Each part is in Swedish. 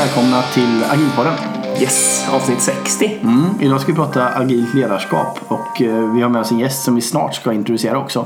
Välkomna till Agilpodden. Yes, avsnitt 60. Mm, idag ska vi prata agilt ledarskap och eh, vi har med oss en gäst som vi snart ska introducera också.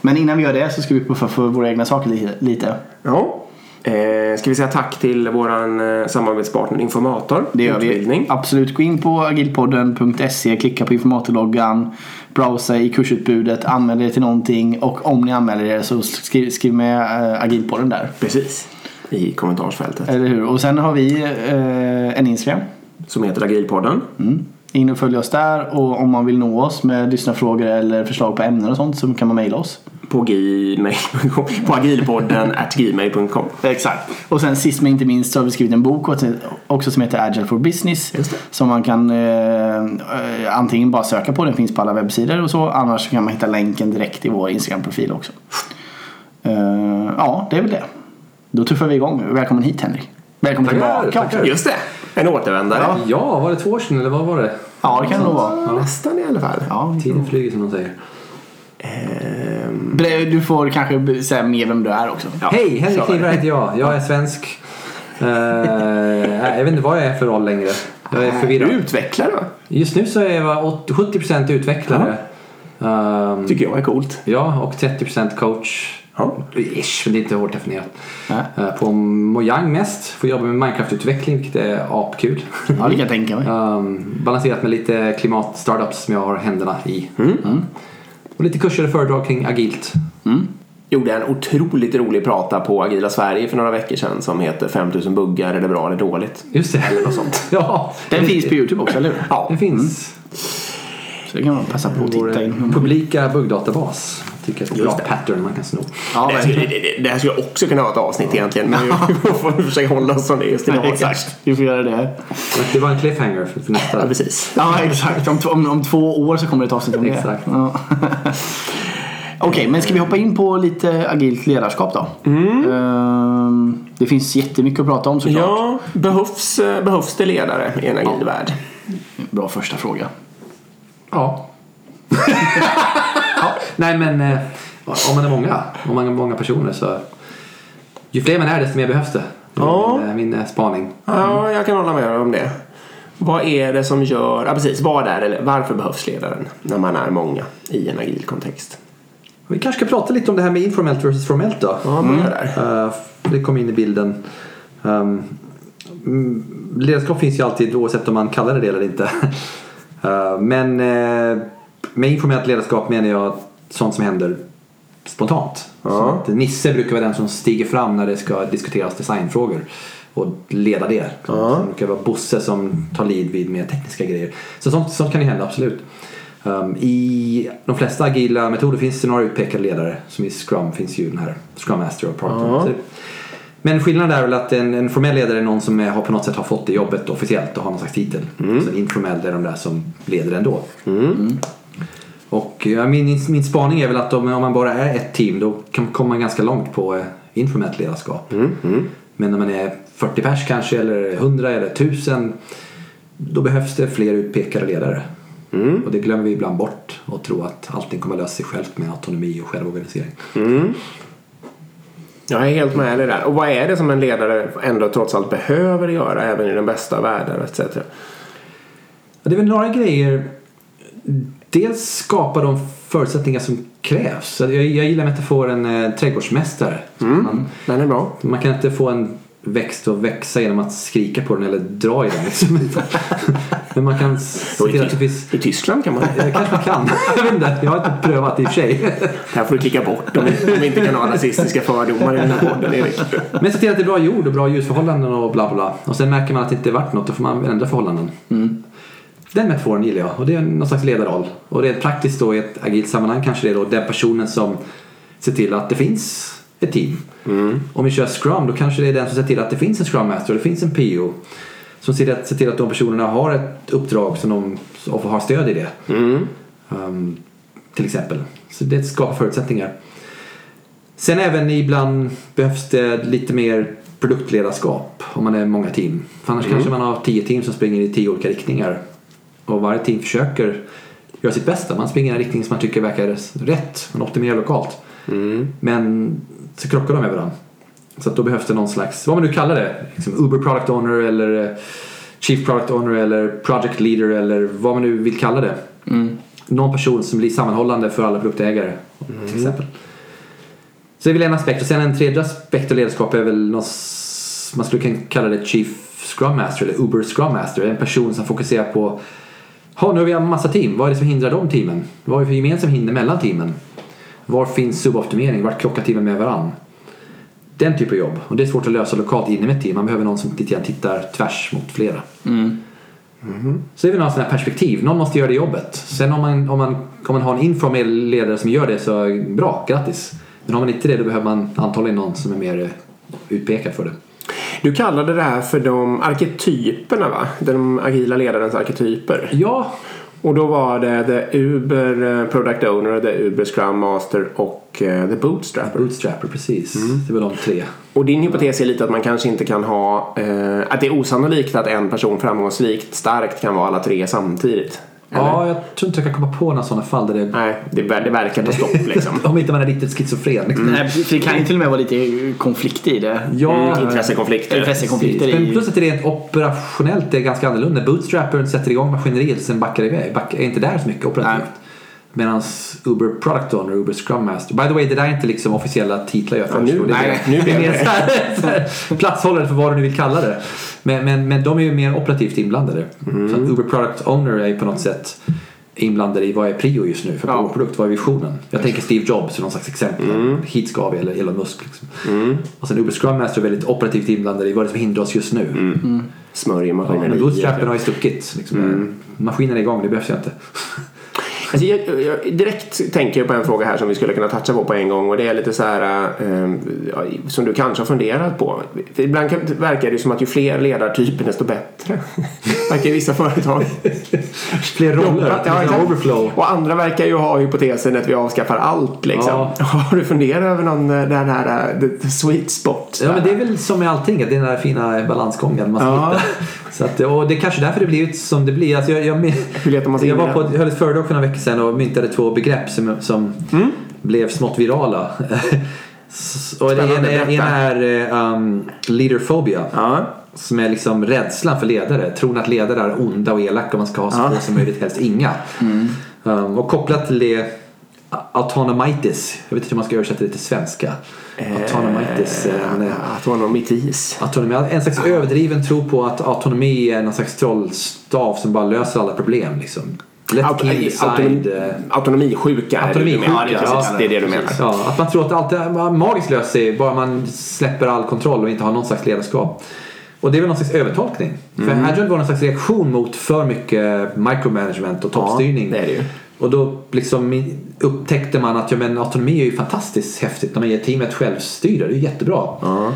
Men innan vi gör det så ska vi puffa för våra egna saker li- lite. Ja. Eh, ska vi säga tack till våran eh, samarbetspartner Informator. Det gör vi. Utbildning. Absolut. Gå in på agilpodden.se, klicka på informatorloggan, browsa i kursutbudet, anmäl er till någonting och om ni anmäler er så skriv, skriv med agilpodden där. Precis. I kommentarsfältet. Eller hur? Och sen har vi eh, en Instagram. Som heter Agilpodden. Mm. In och följ oss där och om man vill nå oss med lyssnarfrågor eller förslag på ämnen och sånt så kan man mejla oss. På. På agilpodden at gmail.com. Exakt. Och sen sist men inte minst så har vi skrivit en bok också som heter Agile for Business. Som man kan eh, antingen bara söka på, den finns på alla webbsidor och så. Annars kan man hitta länken direkt i vår Instagram-profil också. Eh, ja, det är väl det. Då tuffar vi igång. Välkommen hit Henrik. Välkommen Tackar, tillbaka tackar. Just det. En återvändare. Ja. Ja, var det två år sedan eller vad var det? Ja, det kan det nog vara. Ja, Nästan i alla fall. Ja. Tiden flyger som de säger. Ehm, Du får kanske säga mer vem du är också. Hej, Henrik så. Kniberg heter jag. Jag är svensk. Nej, jag vet inte vad jag är för roll längre. Jag är du förvirrad. utvecklar då. Just nu så är jag 80 70% utvecklare. Ehm, Tycker jag är coolt. ja, och 30% coach. Ja. Ish, men det är inte hårt definierat. Nej. Eh, på Mojang mest. Får jobba med Minecraft-utveckling vilket är apkul. Ja, det kan jag tänka mig. Um, balanserat med lite klimat-startups som jag har händerna i. Mm. Och lite kurser och föredrag kring agilt. Gjorde en otroligt rolig prata på Agila Sverige för några veckor sedan som heter 5000 buggar, är det bra eller dåligt? Just det. Eller något sånt. ja, Den finns på Youtube också, eller hur? Ja. Den finns. Så det kan man passa på att titta in. publika buggdatabas. Tycker jag är ett bra pattern man kan sno. Ja, det, skulle, det, det, det här skulle jag också kunna ha ett avsnitt egentligen. Men vi får försöka hålla oss från det just idag. Exakt, vi får göra det. Det var en cliffhanger för, för nästa. Ja, precis. Ja, exakt. Om, om, om två år så kommer det ett avsnitt om det. Exakt. Ja. Okej, men ska vi hoppa in på lite agilt ledarskap då? Ehm, Det finns jättemycket att prata om såklart. Ja, behövs, eh, behövs det ledare i en agil värld? Bra första fråga. Ja. Nej men eh, om man är många, om man är många personer så ju fler man är desto mer behövs det. Det Ja. min, eh, min eh, spaning. Ja, jag kan hålla med om det. Vad är det som gör, ja precis, vad är det, varför behövs ledaren när man är många i en agil kontext? Vi kanske ska prata lite om det här med informellt versus formellt då. Ja, börja där. Eh, det kom in i bilden. Um, mm, ledarskap finns ju alltid oavsett om man kallar det det eller inte. Men med informellt ledarskap menar jag sånt som händer spontant. Ja. Så att Nisse brukar vara den som stiger fram när det ska diskuteras designfrågor och leda det. Ja. Sen brukar det vara Bosse som tar lead vid mer tekniska grejer. Så sånt, sånt kan ju hända absolut. Um, I de flesta agila metoder finns det några utpekade ledare. Som i Scrum finns ju den här Scrum Master och Product Ja. Men skillnaden är väl att en, en formell ledare är någon som är, har på något sätt har fått det jobbet officiellt och har någon slags titel. Mm. Så en informell är de där som leder ändå. Och ja, min, min spaning är väl att om, om man bara är ett team då kan, kommer man ganska långt på eh, informellt ledarskap. Mm, Men när man är 40 pers kanske eller 100 eller 1000 då behövs det fler utpekade ledare. Mm. Och det glömmer vi ibland bort och tror att allting kommer lösa sig självt med autonomi och självorganisering. Jag är helt med dig där. Och vad är det som en ledare ändå trots allt behöver göra även i den bästa av världar etc. Det är väl några grejer. Dels skapa de förutsättningar som krävs. Så Jag, jag gillar metaforen eh, trädgårdsmästare. Man, Den är bra. man kan inte få en växt att växa genom att skrika på den eller dra i den. Liksom. Men man kan se till att det finns... I Tyskland kan man. Det kanske man kan. Jag vet inte. Jag har inte prövat i och för sig. Det här får du klicka bort om vi, inte kan ha rasistiska fördomar i den här podden Erik. Men se till att det är bra jord och bra ljusförhållanden och bla bla. Och sen märker man att det inte är värt något. Då får man ändra förhållanden. Den metaforen gillar jag. Och det är någon slags ledarroll. Och det är praktiskt då i ett agilt sammanhang kanske det är då den personen som ser till att det finns ett team. Om vi kör Scrum då kanske det är den som ser till att det finns en Scrum Master och det finns en PO. Som ser till att, ser till att de personerna har ett uppdrag som de, och har stöd i det. Um, till exempel. Så det skapar förutsättningar. Sen även ibland behövs det lite mer produktledarskap om man är många team. För annars kanske man har tio team som springer i tio olika riktningar. Och varje team försöker göra sitt bästa. Man springer i en riktning som man tycker verkar rätt. Man optimerar lokalt. Men så krockar de med varandra. Så att då behövs det någon slags, vad man nu kallar det, liksom Uber Product Owner eller eh, Chief Product Owner eller Project Leader eller vad man nu vill kalla det. Någon person som blir sammanhållande för alla produktägare till exempel. Så det är väl en aspekt. Och sen en tredje aspekt av ledarskap är väl något, man skulle kunna kalla det Chief Scrum Master eller Uber Scrum Master. En person som fokuserar på Ha, nu har vi en massa team. Vad är det som hindrar de teamen? Vad är det för gemensamma hinder mellan teamen? Var finns suboptimering? Vart krockar teamen med varann? Den typen av jobb. Och det är svårt att lösa lokalt inom ett team. Man behöver någon som lite grann tittar tvärs mot flera. Så det är väl sånt här perspektiv. Någon måste göra det jobbet. Sen om man, om man, om man har en informell ledare som gör det så bra, grattis. Men har man inte det då behöver man antagligen någon som är mer utpekad för det. Du kallade det här för de arketyperna va? De agila ledarens arketyper. Ja, Och då var det The Uber eh, Product Owner, The Uber Scrum Master och eh, The Bootstrapper. bootstrapper precis. Det var de tre. Och din hypotes är lite att man kanske inte kan ha... Eh, att det är osannolikt att en person framgångsrikt starkt kan vara alla tre samtidigt. Eller? Ja, jag tror inte jag kan komma på några sådana fall där det... Nej, det, ver- det verkar ta stopp liksom. Om inte man är riktigt schizofren. Liksom. Nej, precis, för det kan ju till och med vara lite konflikt i det. Ja, Mm, intressekonflikter. Intressekonflikter Men i... plus att det rent operationellt är ganska annorlunda. Bootstrapper sätter igång maskineriet och sen backar iväg. Back, är inte där så mycket operativt. Medan Uber Product Owner, Uber Scrum Master. By the way, det där är inte liksom officiella titlar jag nu- föreslår. det är nej, nu blir det är det mer det. så här- platshållare för vad du nu vill kalla det. Men, men, men de är ju mer operativt inblandade. Mm. Så att Uber Product Owner är ju på något sätt inblandade i vad är prio just nu för Ja. vår produkt, vad är visionen? Jag tänker Steve Jobs som någon slags exempel. Mm. Hit ska vi, eller Elon Musk. Liksom. Och sen Uber Scrum Master är väldigt operativt inblandade i vad det är som hindrar oss just nu. Mm. Smörj Ja, maskineriet. men bootstrappen har ju stuckit. Liksom. Mm. Maskinen är igång, det behövs ju inte. Alltså jag, jag, direkt tänker jag på en fråga här som vi skulle kunna toucha på på en gång och det är lite så här eh, ja, som du kanske har funderat på. För ibland kan, verkar det som att ju fler ledartyper desto bättre. verkar i vissa företag. Fler roller, Ja, det blir exakt. overflow. Och andra verkar ju ha hypotesen att vi avskaffar allt liksom. Ja. Har du funderat över någon, eh, den här eh, the, the sweet spot? Ja men det är väl som med allting, det är den där fina balansgången man ska Ja. hitta. Så att, och det är kanske därför det blivit som det blir. Alltså jag, jag, jag i var på, jag höll ett föredrag för några veckor sedan och myntade två begrepp som, som Mm. blev smått virala. Och det ena, ena är um, leaderphobia. Ja. Som är liksom rädslan för ledare. Tron att ledare är onda och elaka och man ska ha så Ja. få som möjligt, helst inga. Um, och kopplat till det autonomitis. Jag vet inte hur man ska översätta det till svenska. Autonomitis. eh, en, eh, Autonomitis. Autonomi, en slags överdriven tro på att autonomi är någon slags trollstav som bara löser alla problem. Liksom. Let Auto, inside, autonomi, eh, autonomisjuka är det du Autonomisjuka. Ja, det är ja. Det är det du menar. Ja, att man tror att allt är magiskt löser sig bara man släpper all kontroll och inte har någon slags ledarskap. Och det är väl någon slags övertolkning. För Mm. Agile var någon slags reaktion mot för mycket micromanagement och toppstyrning. Ja, det är det ju. Och då liksom upptäckte man att ja, men autonomi är ju fantastiskt häftigt när man ger teamet självstyre. Det är ju jättebra. Ja.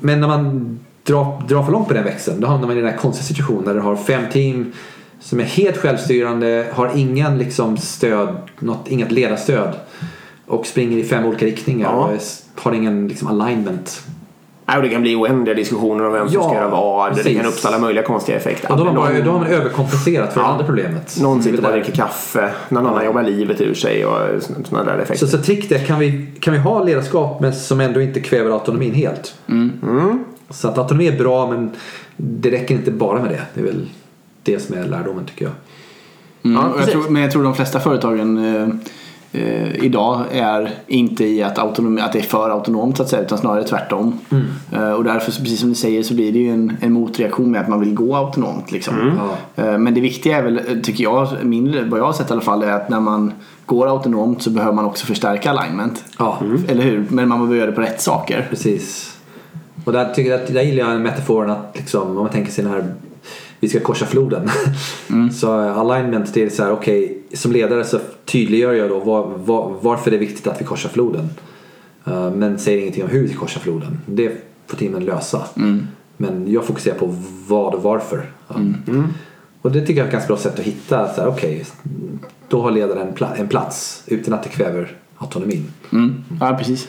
Men när man drar, drar för långt på den växeln då hamnar man i den här konstiga situationen där du har fem team som är helt självstyrande, har ingen liksom stöd, något, inget ledarstöd och springer i fem olika riktningar Ja. och har ingen liksom alignment. Det kan bli oändliga diskussioner om vem som Ja, ska göra vad. Det precis. kan uppstå alla möjliga konstiga effekter. Och då har man, bara, någon, då har man överkompenserat för Ja. det andra problemet. någon Det sitter och dricker kaffe, någon annan jobbar livet ur sig och sådana där effekter. Så, så trick är, kan vi, kan vi ha ledarskap men som ändå inte kväver autonomin helt? Mm. Så att autonomi är bra men det räcker inte bara med det. Det är väl det som är lärdomen tycker jag. Mm, Ja, jag tror, men jag tror de flesta företagen eh, idag är inte i att, autonomi, att det är för autonomt så att säga utan snarare tvärtom. Eh, och därför, precis som du säger, så blir det ju en, en motreaktion med att man vill gå autonomt. Liksom. Ja. Eh, men det viktiga är väl, eh, tycker jag, min, vad jag har sett i alla fall, är att när man går autonomt så behöver man också förstärka alignment. Ja, Eller hur? Men man behöver göra det på rätt saker. precis. Och där, tycker jag, att- där gillar jag metaforen att liksom, om man tänker sig den här vi ska korsa floden. Så eh, alignment det är så här, okej, som ledare så tydliggör jag då var, var, varför det är viktigt att vi korsar floden. Eh, men säger ingenting om hur vi korsar floden. Det får teamen lösa. Men jag fokuserar på vad och varför. Ja. Och det tycker jag är ett ganska bra sätt att hitta, så här, okej, då har ledaren en plats utan att det kväver autonomin. Mm. Ja, precis.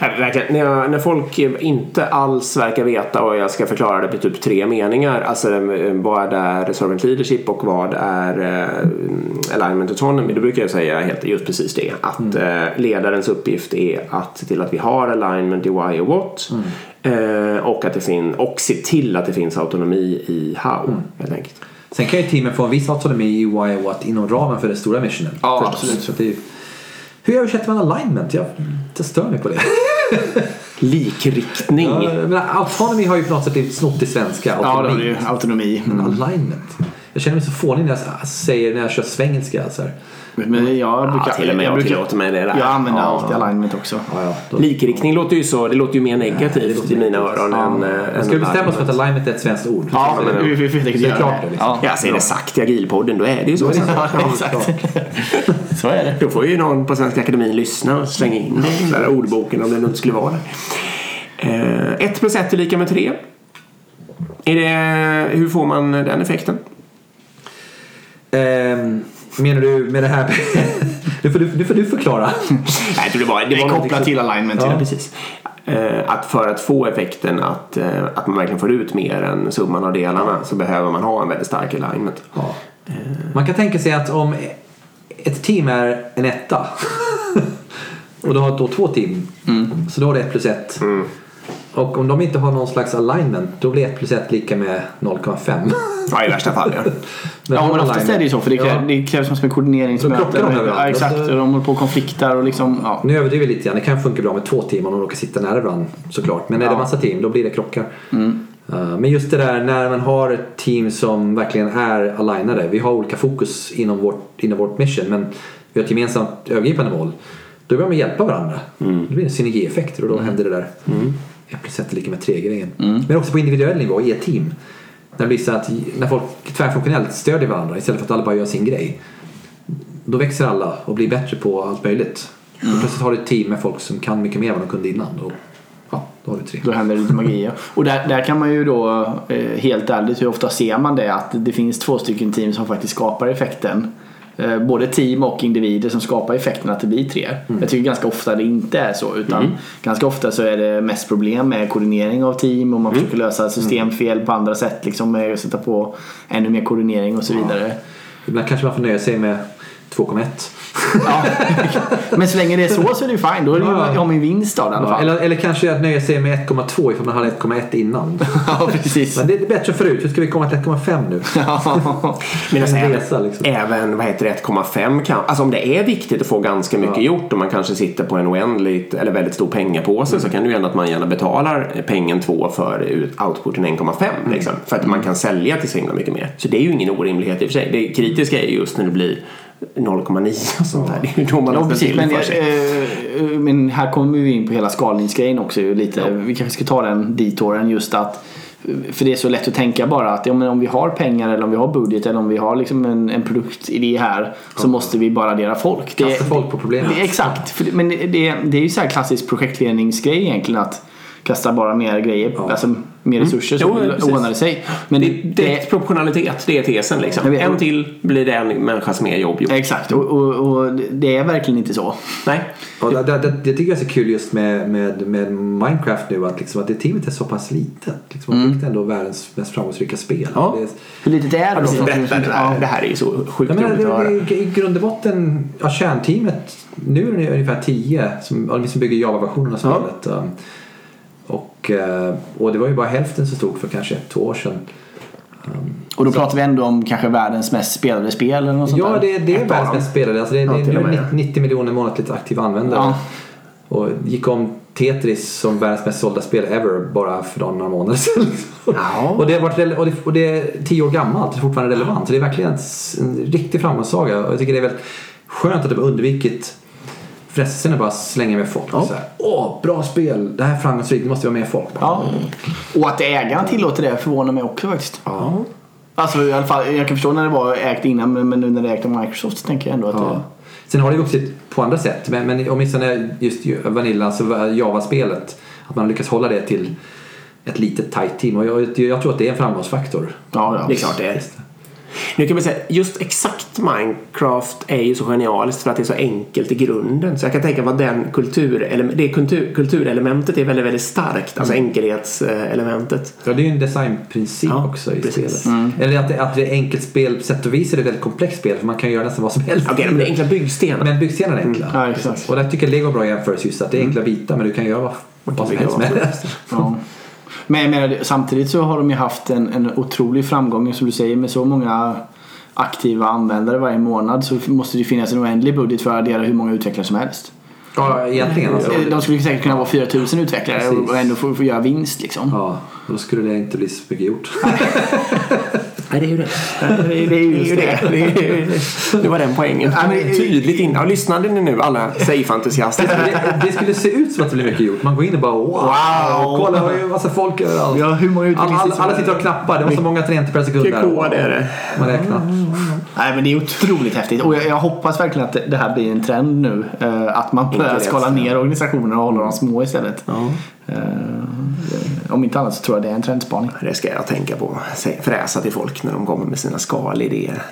Ja, verkligen. När, jag, när folk inte alls verkar veta och jag ska förklara det på typ tre meningar. Alltså eh, vad är servant leadership och vad är eh, alignment autonomy. Då brukar jag säga helt, just precis det. Att eh, ledarens uppgift är att se till att vi har alignment i why och what. Eh, och, att det fin- och se till att det finns autonomi i how. Helt enkelt. Sen kan ju teamen få en viss autonomi i why och what inom ramen för den stora missionen. Ja, Förstås. absolut. Hur översätter man alignment? Jag, jag stör mig på det. Likriktning. Ja, men autonomy har ju på något sätt blivit snott i svenska. Ja, det autonomi. har ju autonomi. Men alignment. Jag känner mig så fånig när jag säger när jag kör svengelska. Så här. Men jag brukar, till och med jag brukar, tillåter mig det där. Jag använder Ja. alltid alignment också. Ja, ja, då, Likriktning låter ju så, det låter ju mer det negativt låter i mina öron än, eh, än Ska vi bestämma oss för att alignment är ett svenskt ord? Ja, men- men vi, vi, vi, vi, det är klart det, liksom. Ja, Ja, så är det sagt i agilpodden, då är det ju så. Ja. Så är det. Då får ju någon på Svenska Akademin lyssna och slänga in det där ordboken om det nu inte skulle vara det. 1 plus 1 är lika med 3. Är det, hur får man den effekten? Ehm, menar du med det här? nu, får du, nu får du förklara. Nej, jag tror det var, det var kopplat till alignment. Ja, precis. Eh, Att för att få effekten att, eh, att man verkligen får ut mer än summan av delarna så behöver man ha en väldigt stark alignment. Ja. Man kan tänka sig att om ett team är en etta och du har då två team så då har du ett plus ett. Och om de inte har någon slags alignment då blir ett plus ett lika med 0,5. Ja, i värsta fall ja. Men Ja, men oftast är det ju så för det, Ja. krävs, det krävs massor med Då koordineringsmöten. krockar de. Ja, exakt. Och de håller på och konfliktar och liksom, ja. Nu överdriver vi lite grann. Det kan funka bra med två team om de råkar sitta nära varandra såklart. Men är det Ja. massa team då blir det krockar. Mm. Uh, Men just det där när man har ett team som verkligen är alignade. Vi har olika fokus inom vårt, inom vårt mission men vi har ett gemensamt övergripande mål. Då börjar man hjälpa varandra. Mm. Det blir en synergieffekter och då händer det där. Ett plus ett är lika med tre grejen. Mm. Men också på individuell nivå i ett team. När det blir så att när folk tvärfunktionellt stödjer varandra istället för att alla bara gör sin grej. Då växer alla och blir bättre på allt möjligt. Mm. Och plötsligt har du ett team med folk som kan mycket mer än vad de kunde innan. Och, ja, då har du tre. Då händer det lite magi. ja. Och där, där kan man ju då, eh, helt ärligt, hur ofta ser man det? Att det finns två stycken team som faktiskt skapar effekten. Eh, Både team och individer som skapar effekten att det blir tre. Jag tycker ganska ofta det inte är så. Utan ganska ofta så är det mest problem med koordinering av team och man försöker lösa systemfel på andra sätt. Liksom med att sätta på ännu mer koordinering och så vidare. Ibland kanske man får nöja sig med 2,1. Ja. Men så länge det är så så är det ju fine. Då är det ju, Ja. man ju vinst av det i alla Ja, fall. eller, eller kanske att nöja sig med 1,2 ifall man hade 1,1 innan. Ja, precis. Men det är bättre förut. Hur ska vi komma till 1,5 nu? Men alltså, En även, resa, liksom. även vad heter det, 1,5 kan... Alltså om det är viktigt att få ganska mycket gjort och man kanske sitter på en oändligt eller väldigt stor pengapåse så kan det ju hända att man gärna betalar pengen 2 för ut- outputen 1,5 liksom, för att man kan sälja till så himla mycket mer. Så det är ju ingen orimlighet i och för sig. Det kritiska är ju just när det blir 0,9 och sånt där. Det är ju då man Ja, precis. till Men, för sig. eh, men här kommer vi in på hela skalningsgrejen också. Lite. Vi kanske ska ta den ditåren just att för det är så lätt att tänka bara att ja, men om vi har pengar eller om vi har budget eller om vi har liksom en, en produktidé här så måste vi bara addera folk. Det, Kasta folk på problemet. det, exakt. För det, men det, det, det är ju så här klassisk projektledningsgrej egentligen att kasta bara mer grejer, alltså mer resurser så Jo, precis. ordnar det sig. Men Det, det, det är proportionalitet, det är tesen liksom. Jag vet. En till blir det en människas mer jobb gjort. Exakt, och, och, och det är verkligen inte så. Nej. Och det, det, det, det tycker jag är så kul just med, med, med Minecraft nu att, liksom, att det teamet är så pass litet. Liksom, Man fick ändå världens mest framgångsrika spel. Ja. Det är, Hur litet är det? Berätta det där. Det här är ju så sjukt menar, roligt att höra. det, det, I grund och botten, ja, kärnteamet, nu är det ungefär 10 som, ja, som bygger Java-versionen av spelet. Um, och, eh, och det var ju bara hälften så stort för kanske ett, två år sedan. Och då pratar vi ändå om kanske världens mest spelade spel eller något sånt Ja, det, det är världens dem. mest spelade. Alltså det, Ja, det, och är med. 90 miljoner månatligt aktiva användare. Ja. Och gick om Tetris som världens mest sålda spel ever bara för några månader sedan. Ja. och, det har varit, och, det, och det är tio år gammalt, det är fortfarande relevant. Så det är verkligen en, en riktig framgångssaga. Och jag tycker det är väldigt skönt att de har undvikit frestelsen att bara slänga med folk. Så här, Åh, bra spel! Det här är framgångsrikt, det måste vara mer folk. Ja. Och att ägarna tillåter det förvånar mig också faktiskt. Ja. Alltså i alla fall, jag kan förstå när det var ägt innan men men nu när det är ägt av Microsoft så tänker jag ändå att Ja. det... Sen har det vuxit på andra sätt. Men, men åtminstone just Vanilla, alltså Java-spelet. Att man lyckas hålla det till ett litet tight team. Och jag, jag tror att det är en framgångsfaktor. Ja, ja. Det är klart det är. Nu kan man säga just exakt Minecraft är ju så genialiskt för att det är så enkelt i grunden. Så jag kan tänka mig att den kultur, det kultur, kulturelementet är väldigt, väldigt starkt. Alltså Mm. enkelhetselementet. Ja, det är ju en designprincip Ja, också i precis. spelet. Eller att det, att det är enkelt spel, på sätt och vis är det ett väldigt komplext spel för man kan göra nästan vad som helst. Okej, men det är enkla byggstenar. Men byggstenarna är enkla. Ja, exakt. Och där tycker jag Lego är bra jämförelse just att det är enkla bitar men du kan göra vad, vad som helst med det. Men jag menar, samtidigt så har de ju haft en, en otrolig framgång som du säger med så många aktiva användare varje månad så måste det finnas en oändlig budget för att addera hur många utvecklare som helst. Ja, egentligen alltså. De skulle säkert kunna vara 4000 utvecklare Precis. och ändå få, få göra vinst liksom. Ja, då skulle det inte bli så mycket gjort. Nej, det är ju det. Det är ju det. det, är ju det. det var den poängen. Ja, men- Tydligt in. Ja, lyssnade ni nu alla safe-entusiaster? det, det skulle se ut som att det blir mycket gjort. Man går in och bara wow, Wow. kolla det är ju massa folk överallt. Ja, hur många alla, alla, alla sitter och knappar. Det var så många tangenter per sekund Vilken kod är det? Man räknar. Nej men det är otroligt häftigt och jag, jag hoppas verkligen att det, här blir en trend nu. eh, att man börjar skala ner organisationer och hålla dem små istället. Ja. Om inte annat så tror jag det är en trendspaning. Det ska jag tänka på. Fräsa till folk när de kommer med sina skalidéer.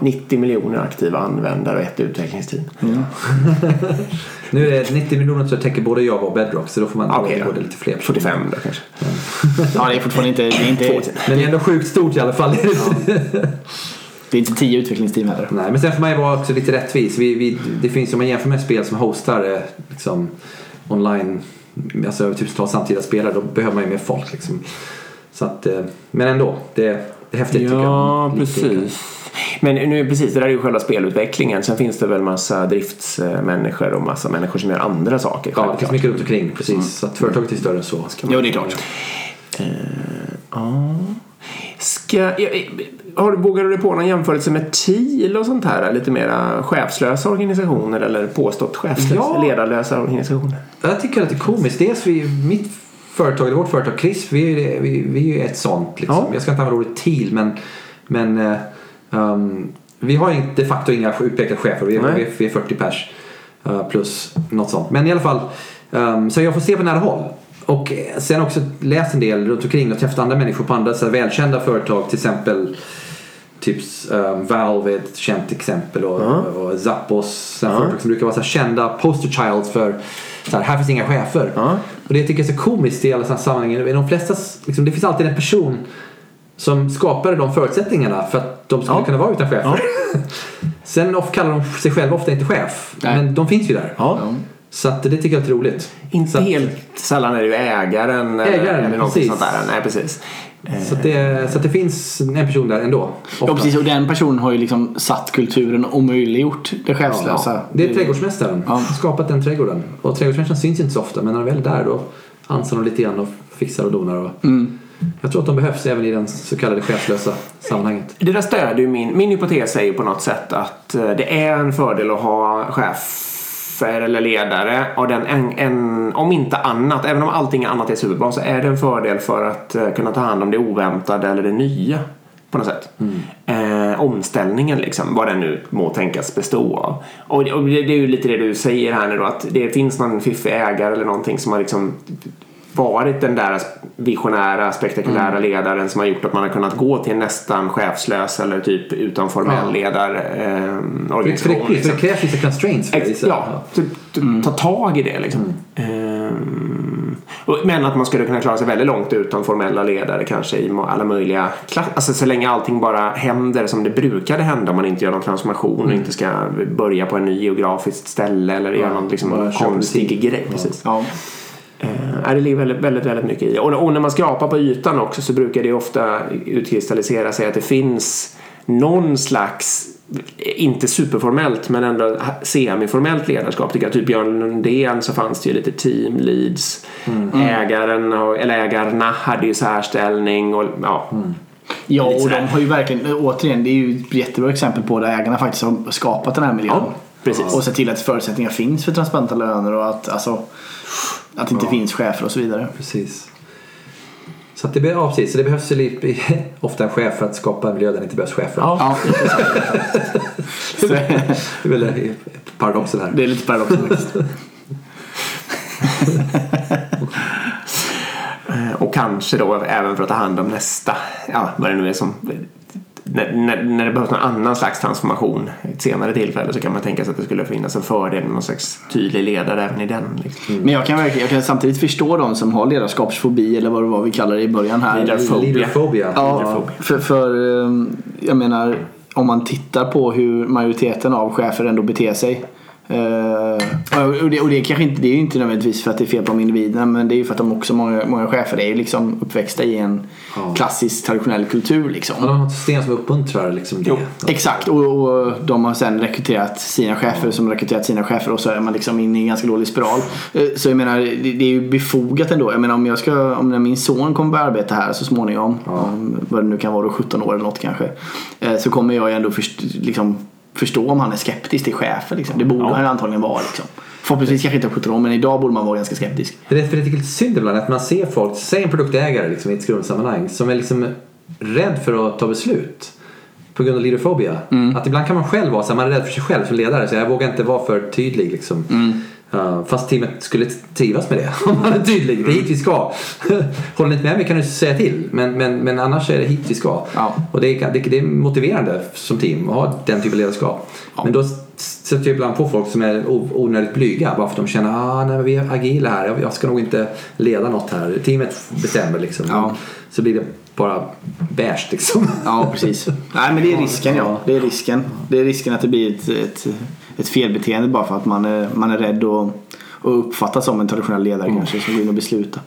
90 miljoner aktiva användare och ett utvecklingsteam. Nu är det 90 miljoner så täcker både Java och Bedrock så då får man Okej, då lite fler personer. 45 då kanske. Ja det är fortfarande inte, det är inte, Men det är ändå sjukt stort i alla fall. det är inte tio utvecklingsteam heller. Nej, men sen får man ju vara också lite rättvis. Vi, vi, det finns om man jämför med spel som hostar eh, liksom, online, alltså över tusentals samtida spelare, då behöver man ju mer folk. Liksom. Så att, eh, men ändå, det, det är häftigt tycker Ja, jag. Lite- Men nu precis, det där är ju själva spelutvecklingen. Sen finns det väl massa driftsmänniskor och massa människor som gör andra saker. Ja, det finns mycket runt omkring. Precis, så att företaget är större än så. Jo det är klart. Ja. Ska, har, du- vågar du dig på någon jämförelse med TIL och sånt här? Lite mera chefslösa organisationer eller påstått chefslösa, Ja. ledarlösa organisationer? Jag tycker att det är komiskt. Dels vi, mitt företag, vårt företag KRIS, vi, är vi, vi är ju ett sånt. Liksom. Ja. Jag ska inte använda ordet TIL men, men eh, um, vi har de facto inga utpekade chefer. Vi är, Nej. vi är, vi är 40 pers eh, plus något sånt. Men i alla fall, um, så jag får se på nära håll. Och eh, sen också läst en del runt omkring och träffat andra människor på andra så här, välkända företag. Till exempel Typ um, Valve är ett känt exempel och, Ja. och Zappos sådana Ja. företag som brukar vara så här kända poster childs för så här, här finns inga chefer. Ja. Och det tycker jag är så komiskt i alla sådana sammanhang. I de flesta, liksom, det finns alltid en person som skapade de förutsättningarna för att de skulle Ja. kunna vara utan chefer. Sen of, kallar de sig själva ofta inte chef. Nej. Men de finns ju där. Ja. Så att det tycker jag är roligt. Inte så att, helt sällan är det ju ägaren, Ägaren, eller något precis. sånt där. Nej, precis. Så att, det, så att det finns en person där ändå. Ja precis och den personen har ju liksom satt kulturen och möjliggjort det chefslösa. Ja, det är trädgårdsmästaren. Ja. Skapat den trädgården. Och trädgårdsmästaren syns inte så ofta men när väl är där då ansar de lite grann och fixar och donar. Och Mm. Jag tror att de behövs även i den så kallade chefslösa sammanhanget. Det där stödjer ju min, min hypotes är ju på något sätt att eh, det är en fördel att ha chefer eller ledare och den en, en, om inte annat, även om allting annat är superbra så är det en fördel för att eh, kunna ta hand om det oväntade eller det nya på något sätt. Eh, omställningen liksom, vad den nu må tänkas bestå av. Och, det- och det, det är ju lite det du säger här nu då att det finns någon fiffig ägare eller någonting som har liksom varit den där visionära, spektakulära ledaren som har gjort att man har kunnat gå till nästan chefslös eller typ utan formell Ja. ledar eh, För liksom. för det krävs vissa constraints för det. Ja, typ, ta tag i det liksom. Ehm, och- men att man skulle kunna klara sig väldigt långt utan formella ledare kanske i alla möjliga klass. Alltså så länge allting bara händer som det brukade hända om man inte gör någon transformation och inte ska börja på en ny geografiskt ställe eller göra någon liksom, konstig grej. Precis. Ja. Eh, det ligger väldigt, väldigt, väldigt mycket i. Och, och när man skrapar på ytan också så brukar det ofta utkristallisera sig att det finns någon slags inte superformellt men ändå semiformellt ledarskap. Tycker jag. Typ Björn Lundén så fanns det ju lite team leads. Ägaren och, eller ägarna hade ju särställning och ja. Ja, Lite och de har ju verkligen, återigen, det är ju ett jättebra exempel på där ägarna faktiskt har skapat den här miljön. Ja, precis. Och sett till att förutsättningar finns för transparenta löner och att, alltså, att det inte finns chefer och så vidare. Precis. Så, att det, ja, precis. så det behövs ju ofta en chef för att skapa en miljö där det inte behövs chefer. Ja. Ja, så, Det är väl paradoxen här. det är lite faktiskt. Eh, Och kanske då även för att ta hand om nästa, ja vad det nu är som när, när, när det behövs någon annan slags transformation i ett senare tillfälle så kan man tänka sig att det skulle finnas en fördel med någon slags tydlig ledare även i den. Liksom. Men jag kan, verkligen, jag kan samtidigt förstå de som har ledarskapsfobi eller vad det var vi kallade det i början här. Leaderphobia. Ja, för, för eh, jag menar om man tittar på hur majoriteten av chefer ändå beter sig. Eh, och det, och det, är kanske inte, det är inte nödvändigtvis för att det är fel på de individerna men det är ju för att de också, många, många chefer är ju liksom uppväxta i en Ja. klassisk traditionell kultur liksom. Ja, de har ett system som uppmuntrar liksom det. Jo, Exakt och, och de har sen rekryterat sina chefer som rekryterat sina chefer och så är man liksom inne i en ganska dålig spiral. Eh, Så jag menar det, det är ju befogat ändå. Jag menar om jag ska, om när min son kommer börja arbeta här så småningom, om, vad det nu kan vara då 17 år eller något kanske. eh, Så kommer jag ju ändå först, liksom, förstå om han är skeptisk till chefer. Liksom. Det borde Ja. han antagligen vara. Liksom. Förhoppningsvis kanske inte 17 år men idag borde man vara ganska skeptisk. Det är lite synd ibland att man ser folk, säg en produktägare liksom, i ett skrumsammanhang som är liksom rädd för att ta beslut. På grund av leaderfobia. Att ibland kan man själv vara så här, man är rädd för sig själv som ledare. Så jag vågar inte vara för tydlig liksom. Uh, fast teamet skulle trivas med det om man är tydlig. Det är hit vi ska. Håller ni inte med mig kan du säga till. Men, men, men annars är det hit vi ska. Ja. Och det är, det, det är motiverande som team att ha den typen av ledarskap. Men då sätter jag ibland på folk som är onödigt blyga bara för att de känner ah, nej, men vi är agila här. Jag, jag ska nog inte leda något här. Teamet bestämmer liksom. Ja. Så blir det bara beige liksom. Ja, precis. Nej, men det är risken ja. Det är risken. Det är risken att det blir ett, ett, ett felbeteende bara för att man är, man är rädd och, och uppfattas som en traditionell ledare kanske som och beslutar.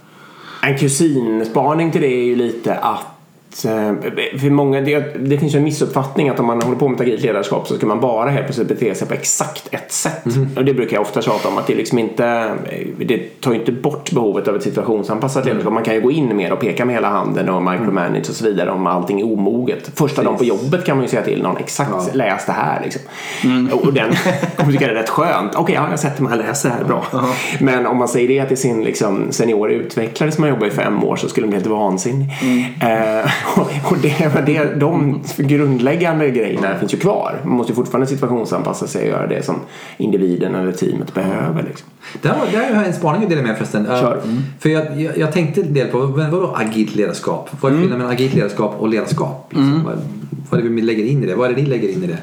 En kusinspaning till det är ju lite att för många, det, det finns ju en missuppfattning att om man håller på med agilt ledarskap så ska man bara helt plötsligt bete sig på exakt ett sätt. Och det brukar jag ofta tjata om att det liksom inte det tar ju inte bort behovet av ett situationsanpassat ledarskap. Man kan ju gå in mer och peka med hela handen och micromanage och så vidare om allting är omoget. Första dagen på jobbet kan man ju säga till någon exakt Ja. läs det här liksom. Och den kommer tycka det är rätt skönt. Okej, ja, jag sätter mig och läser det här bra. Men om man säger det till sin liksom, senior utvecklare som har jobbat i fem år så skulle de bli helt vansinnig. Eh, och det, det, de grundläggande grejerna finns ju kvar. Man måste ju fortfarande situationsanpassa sig och göra det som individen eller teamet behöver. Liksom. Där, har- där har jag en spaning att dela med förresten. Uh, Kör. För jag, jag, jag tänkte en del på, men vadå agilt ledarskap? Vad är skillnaden mellan agilt ledarskap och ledarskap? Liksom? Vad, vad är det vi lägger in i det? Vad är det ni lägger in i det?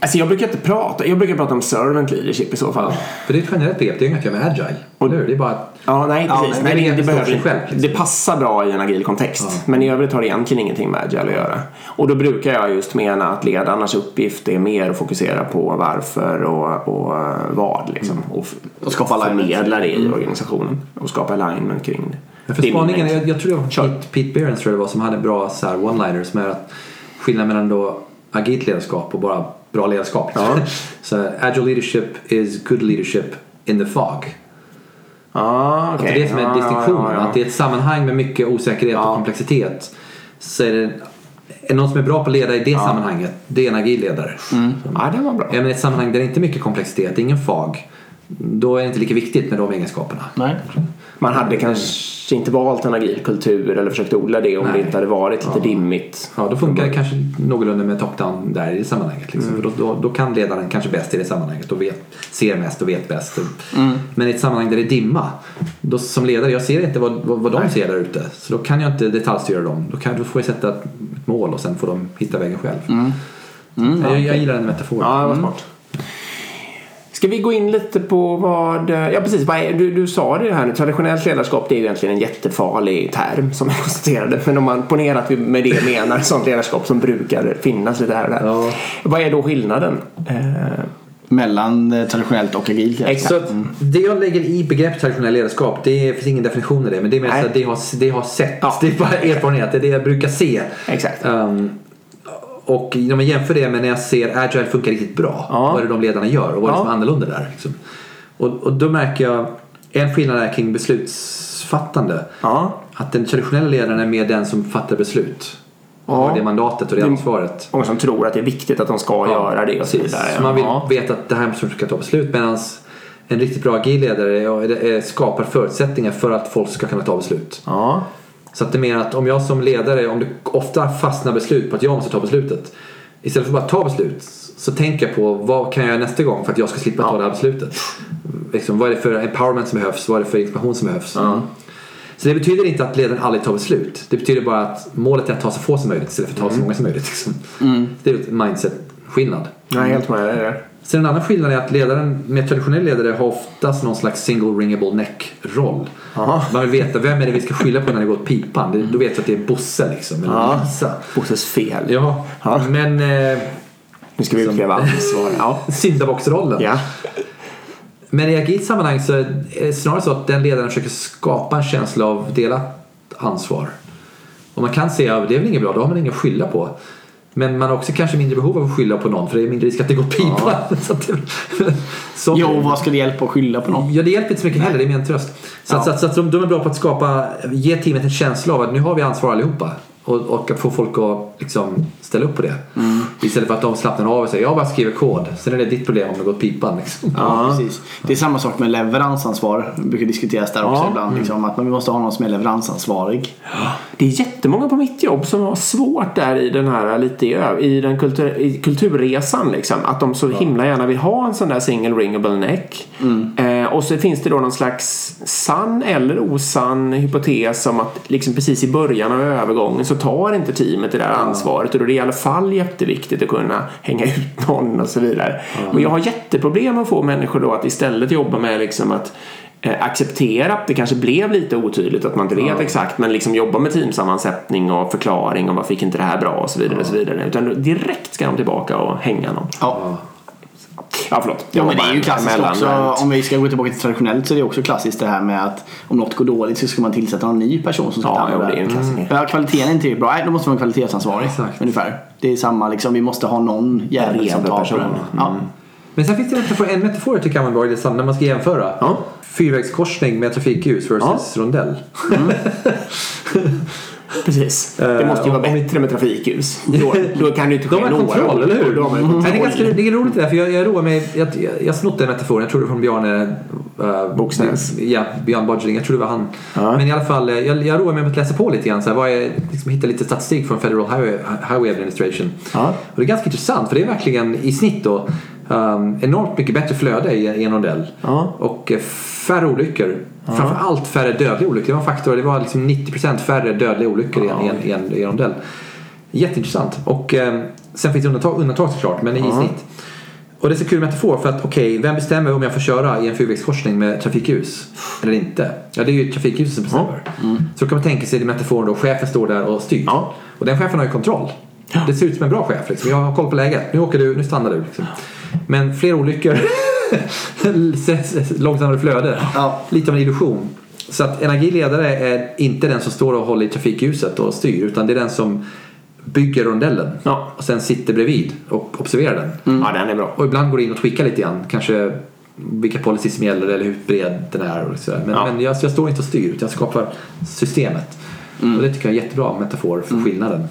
Alltså jag brukar inte prata, jag brukar prata om servant leadership i så fall. För det är ett generellt begrepp, det är inget att göra med agile. Hur? Det är bara att Ja, nej Ja, precis. nej, nej, det det, det, behöver, sig själv, liksom. det passar bra i en agil kontext. Men i övrigt har det egentligen ingenting med agile att göra. Och då brukar jag just mena att ledarnas uppgift är mer att fokusera på varför och, och vad. Liksom. Och, f- Och skapa förmedla det i organisationen. Och skapa alignment kring det. Ja, för Det spaningen, jag, jag tror det var. Pete, Pete Behrens tror jag det var som hade bra one-liners som är att skillnaden mellan då agilt ledarskap och bara bra ledarskap. Ja. så agile leadership is good leadership in the fog. Ah, Att okej. det är det som är Ja, distinktionen. ja, ja. Att det är ett sammanhang med mycket osäkerhet och komplexitet. Så är det är någon som är bra på att leda i det sammanhanget, det är en agil ledare. Ja, det var bra. Man i ett sammanhang där det inte är mycket komplexitet, det är ingen fag, då är det inte lika viktigt med de egenskaperna. Nej. Man hade kanske inte valt en agil kultur eller försökt odla det om Nej. det inte hade varit lite dimmigt. Ja, då funkar det kanske någorlunda med top-down där i det sammanhanget. Liksom. Mm. För då, då, då kan ledaren kanske bäst i det sammanhanget och vet, ser mest och vet bäst. Men i ett sammanhang där det är dimma, då, som ledare, jag ser inte vad, vad, vad de ser där ute. Så då kan jag inte detaljstyra dem. Då, kan, då får jag sätta ett mål och sen får de hitta vägen själv. jag, jag gillar den metaforen. Ja, det var smart. Ska vi gå in lite på vad... Ja, precis. Vad är, du, du sa det här nu. Traditionellt ledarskap det är ju egentligen en jättefarlig term som jag konstaterade. Men om man ponerar att vi med det menar sånt ledarskap som brukar finnas lite här och där. Ja. Vad är då skillnaden? Eh, Mellan eh, traditionellt och agilt. Exakt. Så att det jag lägger i begreppet traditionell ledarskap, det finns ingen definition i det. Men det är så att det har- det har sett. Ja. Det är bara erfarenhet, det är det jag brukar se. Exakt. Um, och om man jämför det med när jag ser agile funkar riktigt bra. Ja. Vad är det de ledarna gör och vad är det Ja. som är annorlunda där? Liksom. Och, och då märker jag en skillnad är kring beslutsfattande. Ja. Att den traditionella ledaren är mer den som fattar beslut. Och Ja. har det mandatet och det Det- ansvaret. Många som tror att det är viktigt att de ska göra det och så vidare. Så man vill Ja. veta att det här måste ska ta beslut medan en riktigt bra agil ledare är- är- skapar förutsättningar för att folk ska kunna ta beslut. Ja. Så att det är mer att om jag som ledare, om det ofta fastnar beslut på att jag måste ta beslutet. Istället för att bara ta beslut så tänker jag på vad kan jag göra nästa gång för att jag ska slippa ta det här beslutet. Liksom, vad är det för empowerment som behövs? Vad är det för information som behövs? Så det betyder inte att ledaren aldrig tar beslut. Det betyder bara att målet är att ta så få som möjligt istället för att ta så många som möjligt. Liksom. Det är ett mindset-skillnad. Jag är helt med dig där. Sen en annan skillnad är att ledaren, med traditionell ledare har oftast någon slags single ringable neck-roll. Aha. Man vill veta vem är det vi ska skylla på när det går åt pipan. Det, då vet vi att det är Bosse liksom, eller Ja. Lisa. Bosses fel. Ja, Ja. men eh, Nu ska vi utkräva ansvar. Ja. syndabocksrollen. ja. Men i agilt sammanhang så är det snarare så att den ledaren försöker skapa en känsla av delat ansvar. Och man kan säga att det är väl inget bra, då har man ingen att skylla på. Men man har också kanske mindre behov av att skylla på någon för det är mindre risk att det går pipan. Att det, så, Jo, vad ska det hjälpa att skylla på någon? Ja, det hjälper inte så mycket heller, det är mer en tröst. Så, att, Ja. så, att, så att de, de är bra på att skapa, ge teamet en känsla av att nu har vi ansvar allihopa. Och, och att få folk att liksom ställa upp på det. Mm. Istället för att de slappnar av och säger jag bara skriver kod. Sen är det ditt problem om det går åt pipan. Liksom. Ja, precis. Det är samma sak med leveransansvar. Det brukar diskuteras där också Ja. ibland. Liksom, att man måste ha någon som är leveransansvarig. Det är jättemånga på mitt jobb som har svårt där i den här lite i, den kultur, i kulturresan liksom. Att de så himla gärna vill ha en sån där single ringable neck. Eh, och så finns det då någon slags sann eller osann hypotes om att liksom precis i början av övergången så tar inte teamet det där ansvaret och då är det i alla fall jätteviktigt att kunna hänga ut någon och så vidare. Och jag har jätteproblem att få människor då att istället jobba med liksom att eh, acceptera att det kanske blev lite otydligt att man inte vet exakt men liksom jobba med teamsammansättning och förklaring och varför fick inte det här bra och så vidare och så vidare utan direkt ska de tillbaka och hänga någon. Ja. Ja förlåt. Ja, men det är ju klassiskt också. Om vi ska gå tillbaka till traditionellt så är det också klassiskt det här med att om något går dåligt så ska man tillsätta någon ny person som ska Ja, ta är en klassiker. Ja, kvaliteten är inte bra. Nej, då måste man en kvalitetsansvarig. Exakt. Ungefär. Det är samma liksom, vi måste ha någon jävel som tar det. Ja. Men sen finns det en metafor, en metafor jag tycker kan vara bra i det sam- när man ska jämföra. Ja. Fyrvägskorsning med trafikljus versus rondell. Precis. Det Eh, måste ju vara vi- bättre med trafikljus. Då, då kan det ju inte De ske har några kontroll, eller hur? Ju Nej, det, är ganska, det är roligt det där, för jag, jag roar mig. Jag, jag, jag snott den metaforen, jag tror det var från Bjarne uh, Boxnäs. Ja, Björn Budgeting, jag tror det var han. Ja. Men i alla fall, eh, jag, jag roar mig med att läsa på lite grann. Så här, vad är, liksom, hitta lite statistik från Federal Highway, Highway Administration. Ja. Och det är ganska intressant, för det är verkligen i snitt då um, enormt mycket bättre flöde i, i en rondell. Och eh, färre olyckor. Framförallt färre dödliga olyckor. Det var en faktor, det var liksom 90% färre dödliga olyckor en, i en, i en, i en rondell. Jätteintressant. Och eh, sen finns det undantag, undantag såklart, men i snitt. Och det är så kul metafor för att okej, vem bestämmer om jag får köra i en fyrvägskorsning med trafikljus? Eller inte? Ja, det är ju trafikljuset som bestämmer. Så då kan man tänka sig i metaforen då, chefen står där och styr. Ja. Och den chefen har ju kontroll. Det ser ut som en bra chef. Liksom. Jag har koll på läget. Nu åker du, nu stannar du. Liksom. Men fler olyckor, långsammare flöde. Ja. Lite av en illusion. Så att en agil ledare är inte den som står och håller i trafikljuset och styr. Utan det är den som bygger rondellen. Ja. Och sen sitter bredvid och observerar den. Ja, den är bra. Och ibland går in och tweakar lite grann. Kanske vilka policies som gäller eller hur bred den är. Och sådär. Men, Ja. men jag, jag står inte och styr utan jag skapar systemet. Och det tycker jag är en jättebra metafor för skillnaden.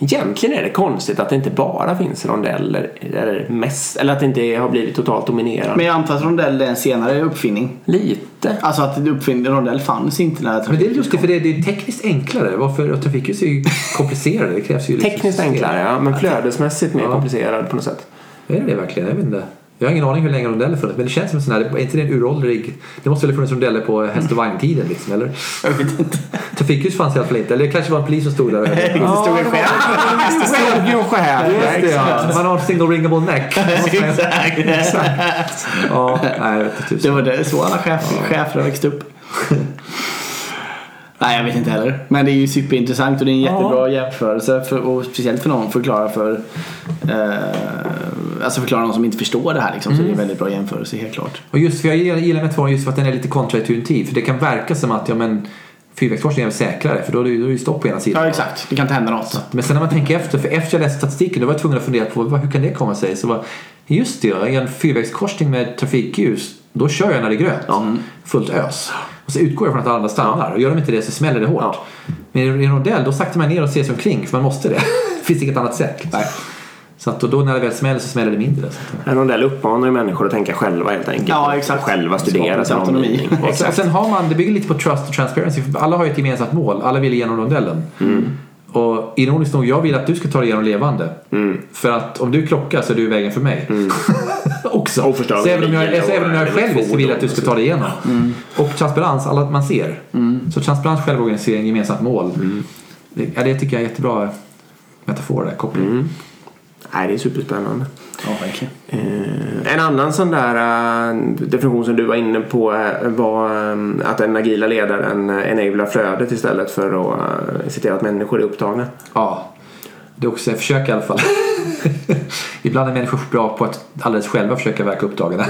Egentligen är det konstigt att det inte bara finns rondeller eller, mest, eller att det inte har blivit totalt dominerande. Men jag antar att rondell är en senare uppfinning. Lite. Alltså att uppfinning, rondell fanns inte när Men det är lustigt för det är, det är tekniskt enklare. Varför? Och trafikljus är ju komplicerade. Det krävs ju liksom Tekniskt system. enklare ja, men flödesmässigt mer Ja. komplicerad på något sätt. Är det det verkligen? Jag vet inte. Jag har ingen aning hur länge rondeller funnits. Men det känns som en sån här, är inte det en uråldrig... Det måste väl ha funnits rondeller på häst och vagntiden liksom, eller? Jag vet inte. Trafikljus fanns i alla fall inte. Eller det kanske var en polis som stod där. och- Det stod en chef. Det stod ju en chef. Just det, ja. Man har en single ringable neck. Exakt. Ja, nej, Det var det, så alla chef, chefer har växt upp. Nej, jag vet inte heller. Men det är ju superintressant och det är en jättebra jämförelse. För, och speciellt för någon att förklara för eh, Alltså förklara någon som inte förstår det här liksom. Så det är en väldigt bra jämförelse, helt klart. Och just för jag gillar, metaforen just för att den är lite kontraintuitiv. För det kan verka som att ja, men fyrvägskorsning är väl säkrare för då är det ju stopp på ena sidan. Ja, exakt. Det kan inte hända något. Men sen när man tänker efter, för efter jag läste statistiken då var jag tvungen att fundera på hur kan det komma sig? Så var, just det, i en fyrvägskorsning med trafikljus då kör jag när det är grönt. Fullt ös. Och så utgår jag från att alla andra stannar. Och gör de inte det så smäller det hårt. Men i en rondell då saktar man ner och ser sig omkring för man måste det. det finns inget annat sätt. Nej. Så att, då när det väl smäller så smäller det mindre. Så att, En rondell uppmanar ju människor att tänka själva helt enkelt. Ja, exakt. Själva studera sin autonomi. Och sen, har man, det bygger lite på trust och transparency. För alla har ju ett gemensamt mål. Alla vill igenom rondellen. Och ironiskt nog, jag vill att du ska ta dig igenom levande. Mm. För att om du krockar så är du i vägen för mig. Också. Och så även om jag, bilen så även om jag och själv så vill jag att du ska ta dig igenom. Mm. Och transparens, alla att man ser. Så transparens, självorganisering, gemensamt mål. Mm. Det, ja, det tycker jag är jättebra metafor där, koppling. Nej, det är superspännande. Ja, verkligen. Eh, en annan sån där eh, definition som du var inne på eh, var att den agila ledaren enablar flödet istället för att se till att människor är upptagna. Ja, det är också ett försök i alla fall. Ibland är människor bra på att alldeles själva försöka verka upptagade.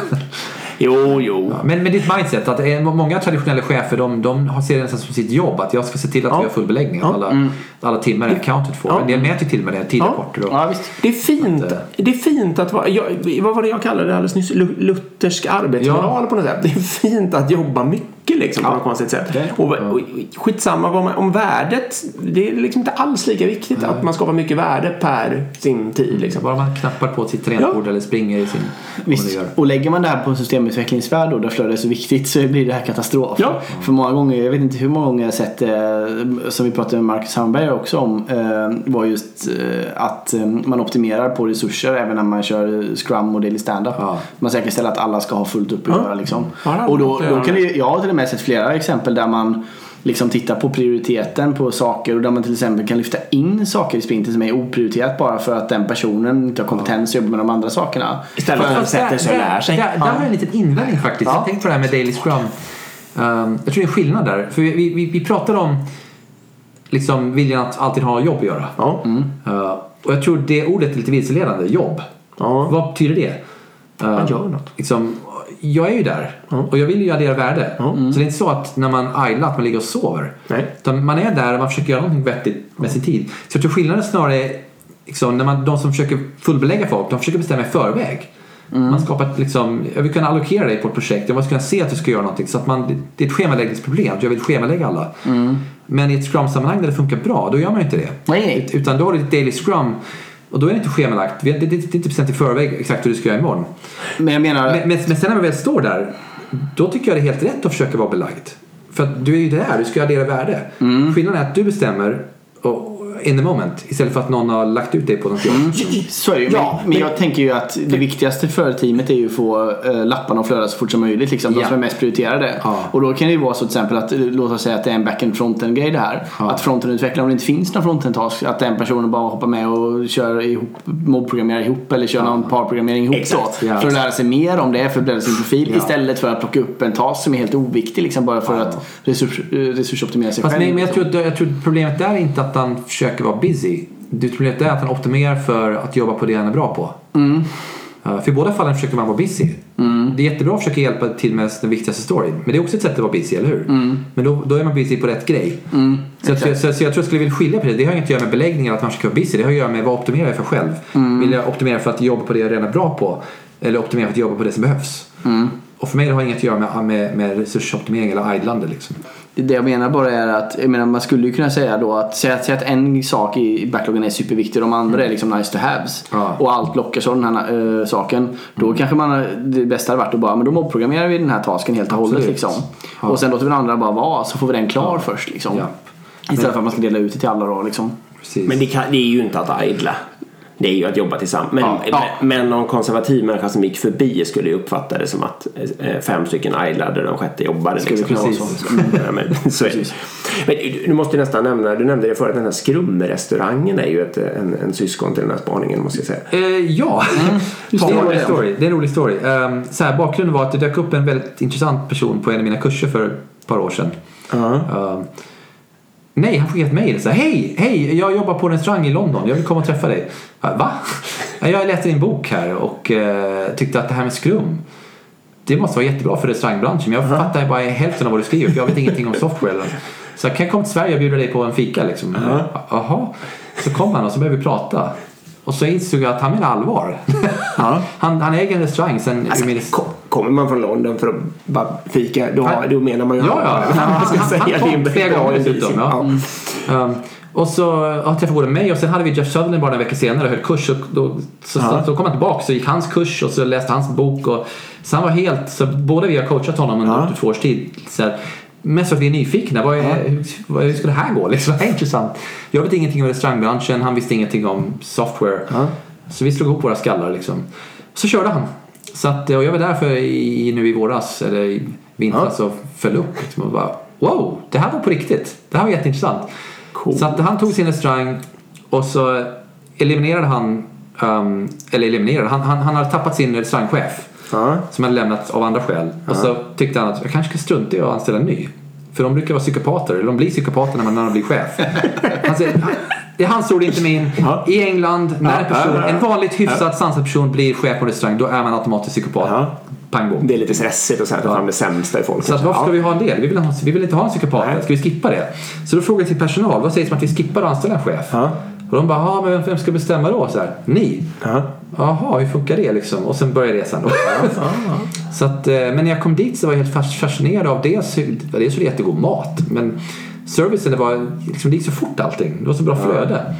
Jo, jo. Ja, men med ditt mindset, att eh, många traditionella chefer de, de har- ser det nästan som sitt jobb att jag ska se till att Ja. vi har full beläggning, att alla, alla timmar är accounted for. Ja. En del mäter till och med det, tidrapporter och Ja, visst. Det är fint, Att, eh, det är fint att vara, jag, vad var det jag kallade det alldeles nyss? Lu- Luthersk arbetsmoral på något sätt. Det är fint att jobba mycket liksom på Ja. något konstigt sätt. Det- Och, och skitsamma vad man, om värdet, det är liksom inte alls lika viktigt att man skapar mycket värde per sin tid liksom. bara man knappar på sitt tangentbord eller springer i sin... Visst. gör. Och lägger man det här på en systemutvecklingsvärld då, där flödet är så viktigt så blir det här katastrof. Ja. För många gånger, jag vet inte hur många gånger jag har sett eh, som vi pratade med Marcus Hamberg också om, eh, var just eh, att eh, man optimerar på resurser även när man kör Scrum och Daily Standup. Ja. Man säkerställer att alla ska ha fullt upp att Ja. göra liksom. Ja, Och då, kan ja. det, jag har till med sett flera exempel där man liksom tittar på prioriteten på saker och där man till exempel kan lyfta in saker i sprinten som är oprioriterat bara för att den personen inte har kompetens att jobba med de andra sakerna. Istället för att sätta sig och lära sig. Där, där, där har jag en liten invändning faktiskt. Ja. Jag tänkte på det här med Daily Scrum. Um, jag tror det är en skillnad där. För vi, vi, vi pratar om liksom viljan att alltid ha jobb att göra. Ja. Uh, och jag tror det ordet är lite vilseledande. Jobb. Ja. Vad betyder det? Uh, Man gör något. Liksom, jag är ju där och jag vill ju addera värde. Så det är inte så att när man idlar att man ligger och sover. Nej. Utan man är där och man försöker göra någonting vettigt med sin tid. Så jag tror skillnaden snarare är liksom, när man, de som försöker fullbelägga folk, de försöker bestämma i förväg. Man skapar ett, liksom, jag vill kunna allokera dig på ett projekt, jag måste kunna se att du ska göra någonting. Så att man, det- är ett schemaläggningsproblem, jag vill schemalägga alla. Men i ett scrum-sammanhang där det funkar bra, då gör man ju inte det. Nej, nej. Ut- Utan då har du ett daily scrum och då är det inte schemalagt. Det, är inte bestämt i förväg exakt hur du ska göra imorgon. Men jag menar... Men, men, men sen när man väl står där, då tycker jag det är helt rätt att försöka vara belagd. För att du är ju där, du ska addera värde. Skillnaden är att du bestämmer och, in the moment istället för att någon har lagt ut dig på något jobb. Så är det ju. Ja, men, men jag tänker ju att det viktigaste för teamet är ju att få äh, lapparna att flöda så fort som möjligt. Liksom, de Ja. som är mest prioriterade. Ja. Och då kan det ju vara så till exempel att eh, låt oss säga att det är en back-end fronten grej det här. Ja. Att fronten utvecklar om det inte finns någon fronten task att den personen bara hoppar med och kör ihop, mobbprogrammerar ihop eller kör någon parprogrammering ihop Exakt. Ja. För att lära sig mer om det, för att bredda sin profil Ja. istället för att plocka upp en task som är helt oviktig liksom bara för Ja. att resurs, eh, resursoptimera sig Fast själv. men, men jag, tror, att- jag tror problemet där är inte att han försöker vara busy. Det problemet där är att han optimerar för att jobba på det han är bra på. Uh, för i båda fallen försöker man vara busy. Det är jättebra att försöka hjälpa till med den viktigaste storyn. Men det är också ett sätt att vara busy, eller hur? Men då, då är man busy på rätt grej. Så, så, så, så jag tror jag skulle vilja skilja på det. Det har inget att göra med beläggning eller att man försöker vara busy. Det har att göra med vad optimerar jag för själv. Vill jag optimera för att jobba på det jag redan är bra på? Eller optimera för att jobba på det som behövs? Och för mig det har inget att göra med, med, med resursoptimering eller idlande. Liksom. Det jag menar bara är att jag menar, man skulle ju kunna säga då att säga, säga att en sak i backloggen är superviktig och de andra är liksom nice to haves. Ja. Och allt lockar så den här äh, saken. Då kanske man, det bästa hade varit att bara, men då mobbprogrammerar vi den här tasken helt och hållet liksom. Ja. Och sen låter vi den andra bara vara så får vi den klar först liksom. Ja. Istället för att man ska dela ut det till alla då liksom. Precis. Men det, kan, det är ju inte att idla. Det är ju att jobba tillsammans. Men, Ja, ja. men, någon konservativ människa som gick förbi skulle ju uppfatta det som att eh, fem stycken idlade och den sjätte jobbade. Skulle Liksom. Precis. så. Ja, men, så är det. Precis. Men du, måste nästan nämna, du nämnde det förut, den här skrumrestaurangen är ju ett, en, en syskon till den här spaningen måste jag säga. Eh, ja, det, är en rolig story. det är en rolig story. Um, så här, bakgrunden var att det dök upp en väldigt intressant person på en av mina kurser för ett par år sedan. Um, nej, han skickade ett mejl. Hej, hej, jag jobbar på en restaurang i London. Jag vill komma och träffa dig. Va? Jag läste din bok här och eh, tyckte att det här med skrum det måste vara jättebra för restaurangbranschen. Men jag fattar bara hälften av vad du skriver för jag vet ingenting om software. Så jag kan komma till Sverige och bjuda dig på en fika liksom. Jaha. Så kom han och så började vi prata. Och så insåg jag att han menar allvar. han, han äger en restaurang sen Alltså, kommer man från London för att bara fika, då, Han- då menar man ju Ja, ja. Han, Jag ska han, säga, han det är kom flera gånger dessutom. Ja. Um, och så ja, träffade både mig och sen hade vi Jeff Sutherland bara en vecka senare och höll kurs. Och då, så, Ja. så, kom han tillbaka så gick hans kurs och så läste hans bok. Och, så han var helt, så båda vi har coachat honom under Ja. två års tid. Så här, mest för att vi är nyfikna. Vad är, hur, vad- hur ska det här gå? Liksom, det är intressant. Jag vet ingenting om restaurangbranschen, han visste ingenting om software. Så vi slog ihop våra skallar liksom. Så körde han. Så att, och jag var där för i, nu i våras, eller i vintras, och föll upp liksom, och bara wow, det här var på riktigt. Det här var jätteintressant. Så att han tog sin restaurang och så eliminerade han, um, eller eliminerade, han, han, han hade tappat sin restaurangchef Ja. som hade lämnat av andra skäl. Och så tyckte han att jag kanske ska strunta i att anställa en ny. För de brukar vara psykopater, eller de blir psykopater när man, när de blir chef. Han säger, det är hans ord, inte min. Ja. I England, när en, person, Ja, ja, en vanligt hyfsat sansad person blir chef på restaurang, då är man automatiskt psykopat. Pang bom. Det är lite stressigt att så här ta fram det sämsta i folk. Så att varför ska vi ha en del? Vi vill, ha, vi vill inte ha en psykopat. Nej. Ska vi skippa det? Så då frågade jag till personal, vad sägs om att vi skippar att anställa en chef? Och de bara, ja men vem- ska bestämma då? Så här, Ni? Ja. Jaha, hur funkar det liksom? Och sen började resan då. så att, eh, men när jag kom dit så var jag helt fas- fascinerad av dels, dels hur det är jättegod mat. Men servicen, det, var, liksom, det gick så fort allting. Det var så bra flöde.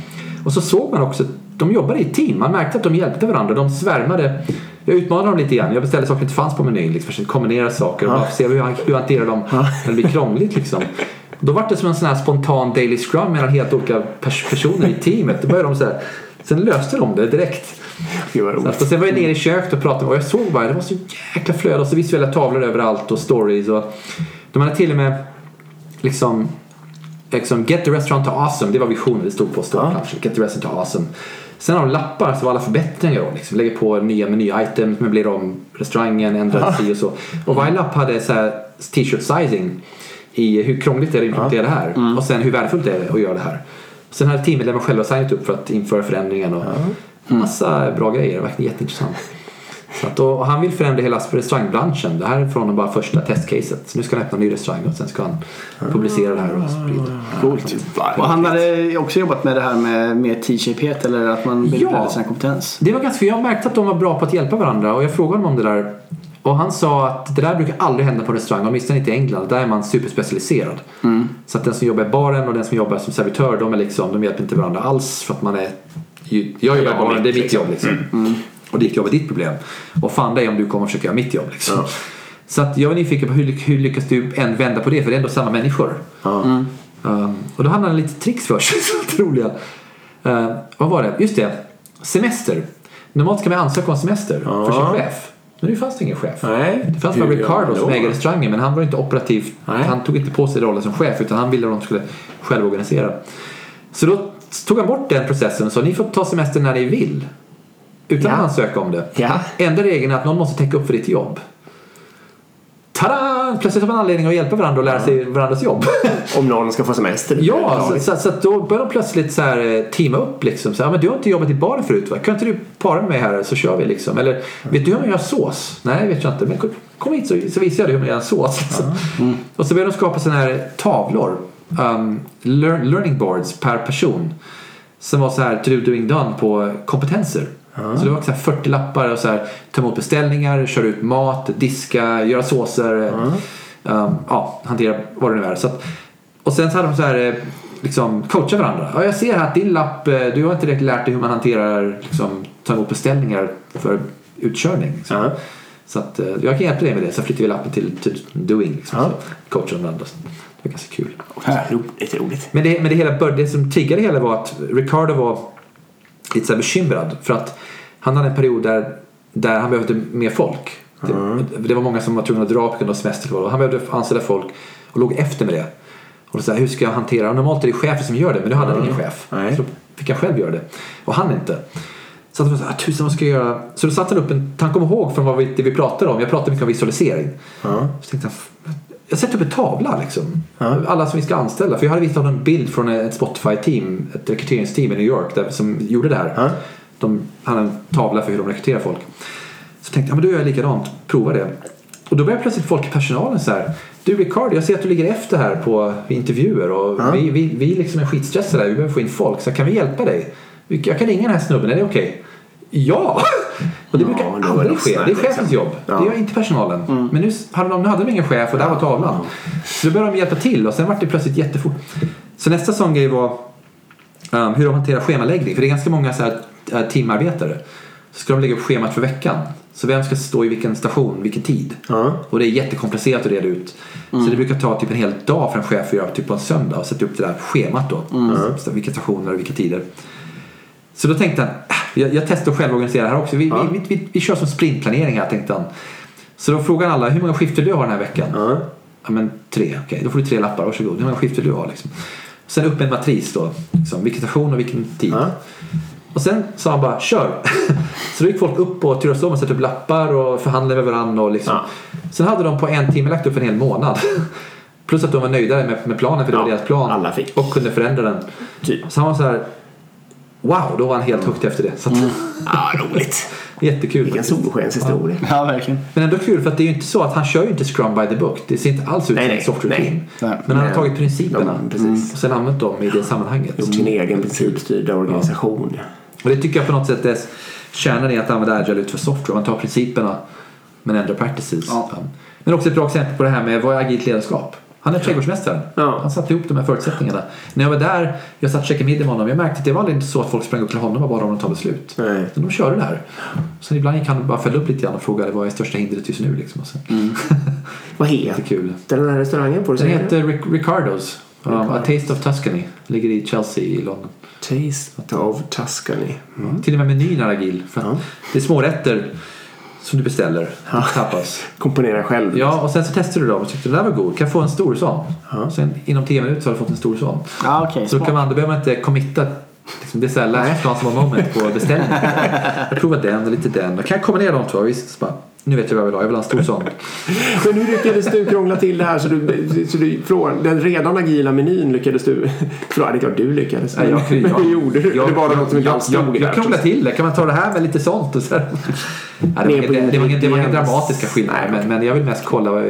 Och så såg man också, de jobbade i team. Man märkte att de hjälpte varandra. De svärmade. Jag utmanade dem lite grann. Jag beställde saker som inte fanns på menyn. Liksom, försökte kombinera saker och bara se hur, hur hanterar de när det blir krångligt. Liksom. Då var det som en sån här spontan daily scrum mellan helt olika pers- personer i teamet. Då började de så här, sen löste de det direkt. Vad Så roligt. sen var jag nere i köket och pratade och jag såg bara det var så jäkla flöde och så visuella tavlor överallt och stories och de hade till och med liksom liksom get the restaurant to awesome, det var visionen det stod på stora Ja. Get the restaurant to awesome. Sen har de lappar så var alla förbättringar då. Liksom. Lägger på nya meny-items, möblerar om restaurangen, ändrar si och så. Och varje lapp hade så t-shirt sizing i hur krångligt är det att implementera det här och sen hur värdefullt det är att göra det här. Sen hade teammedlemmar själva signat upp för att införa förändringen och massa bra grejer. Verkligen jätteintressant. Och han vill förändra hela restaurangbranschen. Det här är från bara första testcaset. Så nu ska han öppna en ny restaurang och sen ska han publicera det här och sprida. Coolt. Och han hade också jobbat med det här med, med T-shapehet eller att man Ja. bildade sin kompetens. Det var ganska, för jag märkte att de var bra på att hjälpa varandra och jag frågade honom om det där. Och han sa att det där brukar aldrig hända på restaurang, åtminstone inte i England. Där är man superspecialiserad. Så att den som jobbar i baren och den som jobbar som servitör, de, är liksom, de hjälper inte varandra alls för att man är... ju- Jag jobbar i baren, det är mitt, mitt jobb liksom. Och ditt jobb är ditt problem. Och fan dig om du kommer försöka göra mitt jobb liksom. Ja. Så att jag var nyfiken på hur, hur lyckas du än vända på det? För det är ändå samma människor. Ja. Um, och då hade han lite tricks för sig, så roliga. Uh, vad var det? Just det, semester. Normalt ska man ansöka om semester för Ja. sin chef. Men nu fanns det ingen chef. Nej. Det fanns bara Ricardo som äger restaurangen men han var inte operativ. Nej. Han tog inte på sig rollen som chef utan han ville att de skulle själv organisera. Så då tog han bort den processen och sa ni får ta semester när ni vill. Utan att ansöka om det. Ja. Enda regeln är att någon måste täcka upp för ditt jobb. Tada! Plötsligt har man anledning att hjälpa varandra och lära sig varandras jobb. Om någon ska få semester. Ja, så, så, så då börjar de plötsligt så här, eh, teama upp liksom. Så här, men du har inte jobbat i baren förut va? Kan inte du para med mig här så kör vi liksom. Eller vet du hur man gör sås? Nej, vet jag inte. Men kom- hit så, så visar jag dig hur man gör en sås. Liksom. Och så börjar de skapa sådana här tavlor. Um, learn, learning boards per person. Som var så här to do doing done på kompetenser. Så det var så här 40 lappar och så här ta emot beställningar, köra ut mat, diska, göra såser. Um, ja, hantera vad det nu är. Så att, och sen så hade de så här eh, liksom coacha varandra. Ja, jag ser här att din lapp, eh, du har inte riktigt lärt dig hur man hanterar liksom, ta emot beställningar för utkörning. Liksom. Ja. Så att, eh, jag kan hjälpa dig med det. Så flyttar vi lappen till, till doing. Liksom, Ja. de varandra. Det var ganska kul. Roligt, roligt. Men det, men det, hela, det som triggade det hela var att Ricardo var lite så bekymrad. För att han hade en period där, där han behövde mer folk. Det, det var många som var tvungna att dra på grund av semester. och Han behövde anställa folk och låg efter med det. Och så här, hur ska jag hantera? Och normalt är det chefen som gör det men nu hade han ingen chef. Nej. Så då fick han själv göra det. Och han inte. Så att han "Ah, tusen vad ska jag göra? Så då satte han upp en, han kom ihåg från vad vi, det vi pratade om. Jag pratade mycket om visualisering. Ja. Så tänkte jag, jag sätter upp en tavla liksom. Alla som vi ska anställa. För jag hade visat en bild från ett Spotify-team, ett rekryteringsteam i New York där, som gjorde det här. Ja. De hade en tavla för hur de rekryterar folk. Så tänkte jag, men då gör jag likadant. Prova det. Och då började plötsligt folk i personalen så här. Du Ricardo, jag ser att du ligger efter här på intervjuer och vi, vi, vi liksom är skitstressade här. Vi behöver få in folk. Så kan vi hjälpa dig? Jag kan ringa den här snubben, är det okej? Ja! Och det Ja, brukar det aldrig ske. Det är chefens liksom. jobb. Ja. Det gör inte personalen. Men nu hade de, nu hade de ingen chef och där var tavlan. Så då började de hjälpa till och sen var det plötsligt jättefort. Så nästa sån grej var um, hur de hanterar schemaläggning. För det är ganska många så här, äh, teamarbetare. Så ska de lägga upp schemat för veckan. Så vem ska stå i vilken station, vilken tid? Ja. Och det är jättekomplicerat att reda ut. Så det brukar ta typ en hel dag för en chef att göra typ på en söndag och sätta upp det där schemat då. Så vilka stationer och vilka tider. Så då tänkte han, "Ah, jag, jag testar att själv organisera det här också. Vi, Ja. vi, vi, vi, vi kör som sprintplanering här tänkte han. Så då frågade alla, hur många skifter du har den här veckan? Ja. Ja men tre, okej då får du tre lappar, varsågod. Hur många skifter du har liksom. Sen upp en matris då, liksom, vilken station och vilken tid. Ja. Och sen sa han bara kör. så då gick folk upp och turades om och satte upp lappar och förhandlade med varandra. Och liksom. Ja. Sen hade de på en timme lagt upp en hel månad. Plus att de var nöjda med, med planen för det Ja, var deras plan. Och kunde förändra den. Typ. Så han var så här. Wow, då var han helt hooked efter det. Så att, Ja, roligt. Jättekul. Vilken solskenshistoria. Ja, verkligen. Men ändå kul för att det är ju inte så att han kör ju inte Scrum by the book. Det ser inte alls ut Nej, som nej, ett software nej. team. Nej. Men han har Nej. tagit principerna Ja, precis. och sen använt dem i det sammanhanget. Gjort sin egen principstyrda organisation. Och det tycker jag på något sätt är kärnan i att använda agile ut för software. Man tar principerna men ändrar practices. Ja. Men också ett bra exempel på det här med vad är agilt ledarskap? Han är trädgårdsmästaren. Ja. Han satte ihop de här förutsättningarna. När jag var där, jag satt och käkade middag med honom. Jag märkte att det var aldrig inte så att folk sprang upp till honom och bad honom ta beslut. Nej. Men de körde det här. Sen ibland gick han bara följa upp lite grann och frågade vad är största hindret just nu. Liksom. Och sen, Vad heter kul. den här restaurangen? Du Den heter Ric- Ricardos. Um, A Taste of Tuscany. Ligger i Chelsea i London. Taste of Tuscany. Till och med menyn är agil. För Ja. Det är smårätter som du beställer. Tapas. Komponera själv. Ja, och sen så testar du dem och tyckte den där var god. Kan jag få en stor sån? Sen inom 10 minuter så har du fått en stor sån. Ja, okej. Så då, kan man, då behöver man inte committa. Liksom, det är såhär last chance moment på beställning. Jag provar den och lite den. Då kan jag kombinera de två. Visst, så bara, nu vet jag vad jag vill ha. Jag vill ha en stor sån. Men hur lyckades du krångla till det här så du, så du från den redan agila menyn lyckades du... Förlåt, det är klart du lyckades. Nej, jag- men jag- hur gjorde du? Jag, det var något som inte jag, alls stod jag, jag där. krånglar till det. Kan man ta det här med lite sånt? Och så. Ja, det, var, det, det, var det var inga dramatiska skillnader. Men, men jag vill mest kolla vad,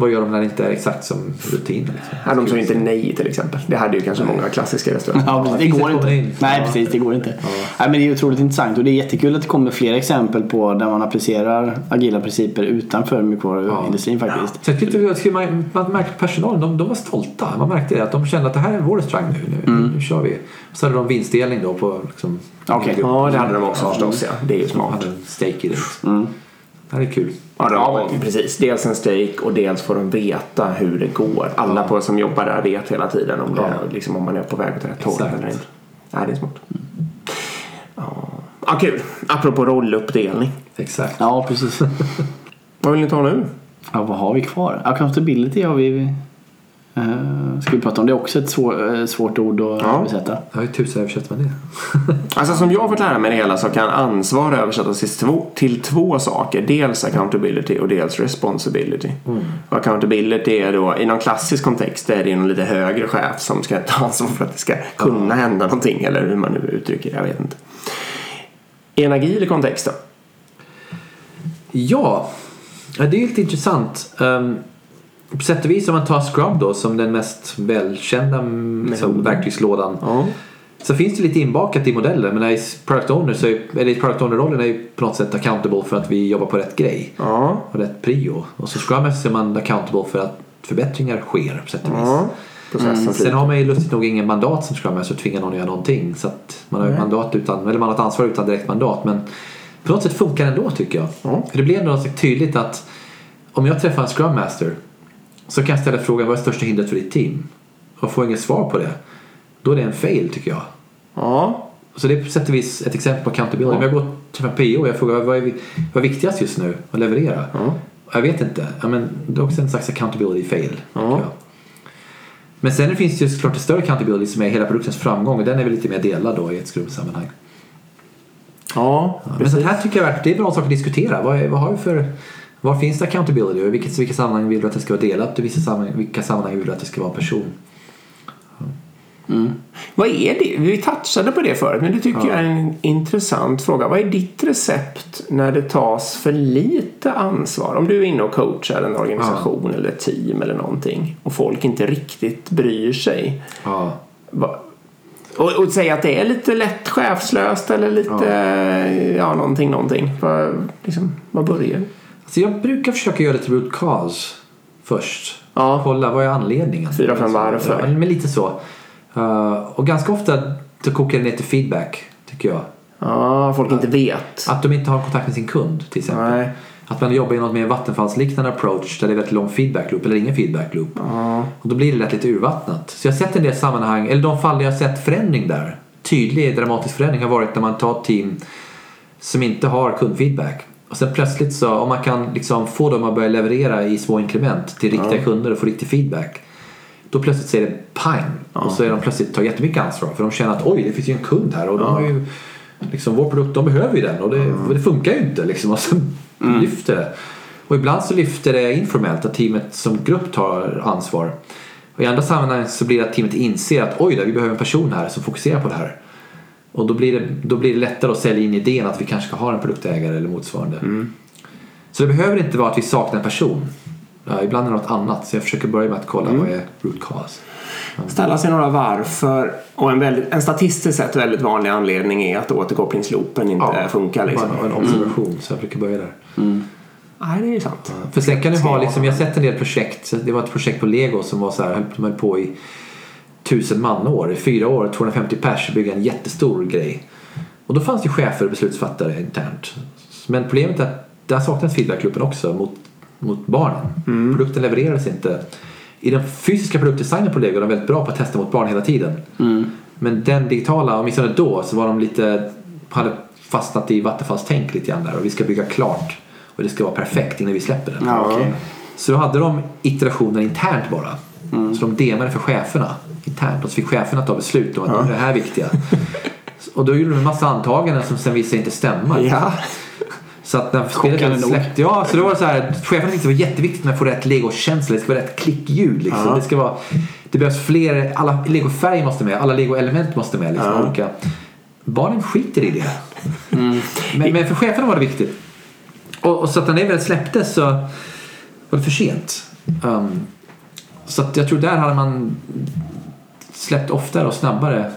vad gör de när det inte är exakt som rutin. Liksom. Ja, de sa inte nej till exempel. Det hade ju kanske många klassiska restauranger. Ja, precis. det går inte. Nej, Ja. precis. Det går inte. Nej, men det är otroligt intressant och det är jättekul att det kommer fler exempel på där man applicerar agila principer utanför mjukvaruindustrin faktiskt. Så jag tyckte jag skulle man, man märkte personalen, de, de var stolta. Man märkte det, att de kände att det här är vår restaurang nu. Nu, nu kör vi. Så hade de vinstdelning då på liksom, Okej. Ja, det hade de också förstås. Ja. Det är ju De smart. hade en steak i det. Det här är kul. Ja, ja, precis. Dels en steak och dels får de veta hur det går. Alla på som jobbar där vet hela tiden om, det, liksom, om man är på väg åt rätt håll eller inte. Nej, det är smart. Ja. ja, kul. Apropå rolluppdelning. Exakt. Ja, precis. Vad vill ni ta nu? Ja, vad har vi kvar? Accountability har vi. Uh, ska vi prata om det också? Ett svår, eh, svårt ord att Ja. översätta. Ja, hur tusan översätter man det? Alltså som jag har fått lära mig det hela så kan ansvar översättas till två, till två saker. Dels accountability och dels responsibility. Och accountability är då i någon klassisk kontext är det någon lite högre chef som ska ta ansvar för att det ska kunna hända någonting eller hur man nu uttrycker det. Jag vet inte. I en agil kontext då? Ja, ja, det är lite intressant. Um, på sätt och vis om man tar Scrum då som den mest välkända mm, liksom, verktygslådan. Ja. Så finns det lite inbakat i modellen men i product owner så är, eller i product owner-rollen är ju på något sätt accountable för att vi jobbar på rätt grej Ja. och rätt prio. Och så Scrum är man accountable för att förbättringar sker på sätt och vis. ja. Processen Sen har man ju lustigt nog ingen mandat som Scrum Master att tvinga någon att göra någonting. Så man har ju mandat utan, eller man har ett ansvar utan direkt mandat. Men på något sätt funkar det ändå tycker jag. Ja. För det blir ändå så tydligt att om jag träffar en Scrum Master så kan jag ställa frågan vad är största hindret för ditt team? Och får inget svar på det. Då är det en fail tycker jag. Ja. Så det är på sätt och vis ett exempel på accountability. Om jag går till en PO och jag frågar vad är, vad är viktigast just nu att leverera? Ja. Jag vet inte. Ja, men det är också en slags accountability fail. Ja. jag. Men sen finns det ju såklart en större accountability som är hela produktens framgång och den är väl lite mer delad då i ett skrumsammanhang. Ja, Men precis. sånt här tycker jag är- det är bra sak att diskutera. Vad, vad har vi för var finns det accountability och i vilket, vilka sammanhang vill du att det ska vara delat och i vissa sammanhang, vilka sammanhang vill du att det ska vara en person? Vad är det? Vi touchade på det förut, men det tycker jag är en intressant fråga. Vad är ditt recept när det tas för lite ansvar? Om du är inne och coachar en organisation eller ett team eller någonting och folk inte riktigt bryr sig. Ja. Och, och säga att det är lite lätt chefslöst eller lite, ja, någonting, någonting. Vad, liksom, vad börjar? Alltså jag brukar försöka göra cause först. Ja. Kolla vad är anledningen? Fyra, fem varför. Ja, men lite så. Uh, och ganska ofta så kokar det ner till feedback tycker jag. Ja, folk inte vet. Att de inte har kontakt med sin kund till exempel. Nej. Att man jobbar i något mer vattenfallsliknande approach där det är väldigt lång feedback loop eller ingen feedback loop. Och då blir det lätt lite urvattnat. Så jag har sett en del sammanhang, eller de fall jag har sett förändring där. Tydlig dramatisk förändring har varit när man tar ett team som inte har kundfeedback. Och sen plötsligt så, om man kan liksom få dem att börja leverera i små inkrement till riktiga kunder och få riktig feedback. Då plötsligt säger det pang och så är de plötsligt tar jättemycket ansvar för de känner att oj det finns ju en kund här och de har ju liksom vår produkt, de behöver ju den och det, och det funkar ju inte liksom och så lyfter det. Och ibland så lyfter det informellt att teamet som grupp tar ansvar. Och i andra sammanhang så blir det att teamet inser att oj då, vi behöver en person här som fokuserar på det här. Och då blir det, då blir det lättare att sälja in idén att vi kanske ska ha en produktägare eller motsvarande. Så det behöver inte vara att vi saknar en person. Ja, ibland är det något annat. Så jag försöker börja med att kolla vad är root cause. Ställa sig några varför. Och en, väldigt, en statistiskt sett väldigt vanlig anledning är att återkopplingsloopen inte funkar. Liksom. En observation. Så jag brukar börja där. Nej, det är ju sant. För sen kan du ha, liksom, jag har sett en del projekt. Det var ett projekt på Lego som var så här, höll på i tusen manår. I fyra år, 250 pers, bygga en jättestor grej. Och då fanns det chefer och beslutsfattare internt. Men problemet är att där saknas feedbackgruppen också mot, mot barnen. Produkten levererades inte. I den fysiska produktdesignen på Lego är de väldigt bra på att testa mot barn hela tiden. Men den digitala, åtminstone då, så var de lite, hade fastnat i vattenfallstänk lite grann där och vi ska bygga klart och det ska vara perfekt innan vi släpper den. Ja, okej. Så då hade de iterationer internt bara. Så de demade för cheferna internt och så fick cheferna ta beslut om att det här är viktiga. och då gjorde de en massa antaganden som sen visade sig inte stämma. Ja. Så att när spelet släppte, ja så då var det så här, cheferna tyckte det var jätteviktigt med att få rätt legokänsla, det ska vara rätt klickljud liksom. Det ska vara, det behövs fler, alla legofärger måste med, alla legoelement måste med liksom. Olika. Barnen skiter i det. Men, men för cheferna var det viktigt. Och, och så att när det väl släpptes så var det för sent. Um, så att jag tror där hade man släppt oftare och snabbare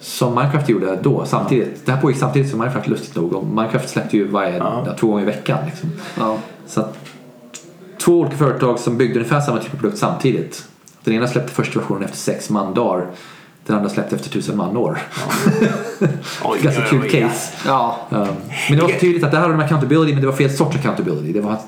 som Minecraft gjorde då samtidigt. Det här pågick samtidigt som Minecraft lustigt nog och Minecraft släppte ju varje, ja. två gånger i veckan. Liksom. Ja. Så att två olika företag som byggde ungefär samma typ av produkt samtidigt. Den ena släppte första versionen efter sex mandagar. Den andra släppte efter tusen manår. Oj, Ganska kul case. Ja. Um, men det var så tydligt att det här hade de accountability men det var fel sorts accountability. Det var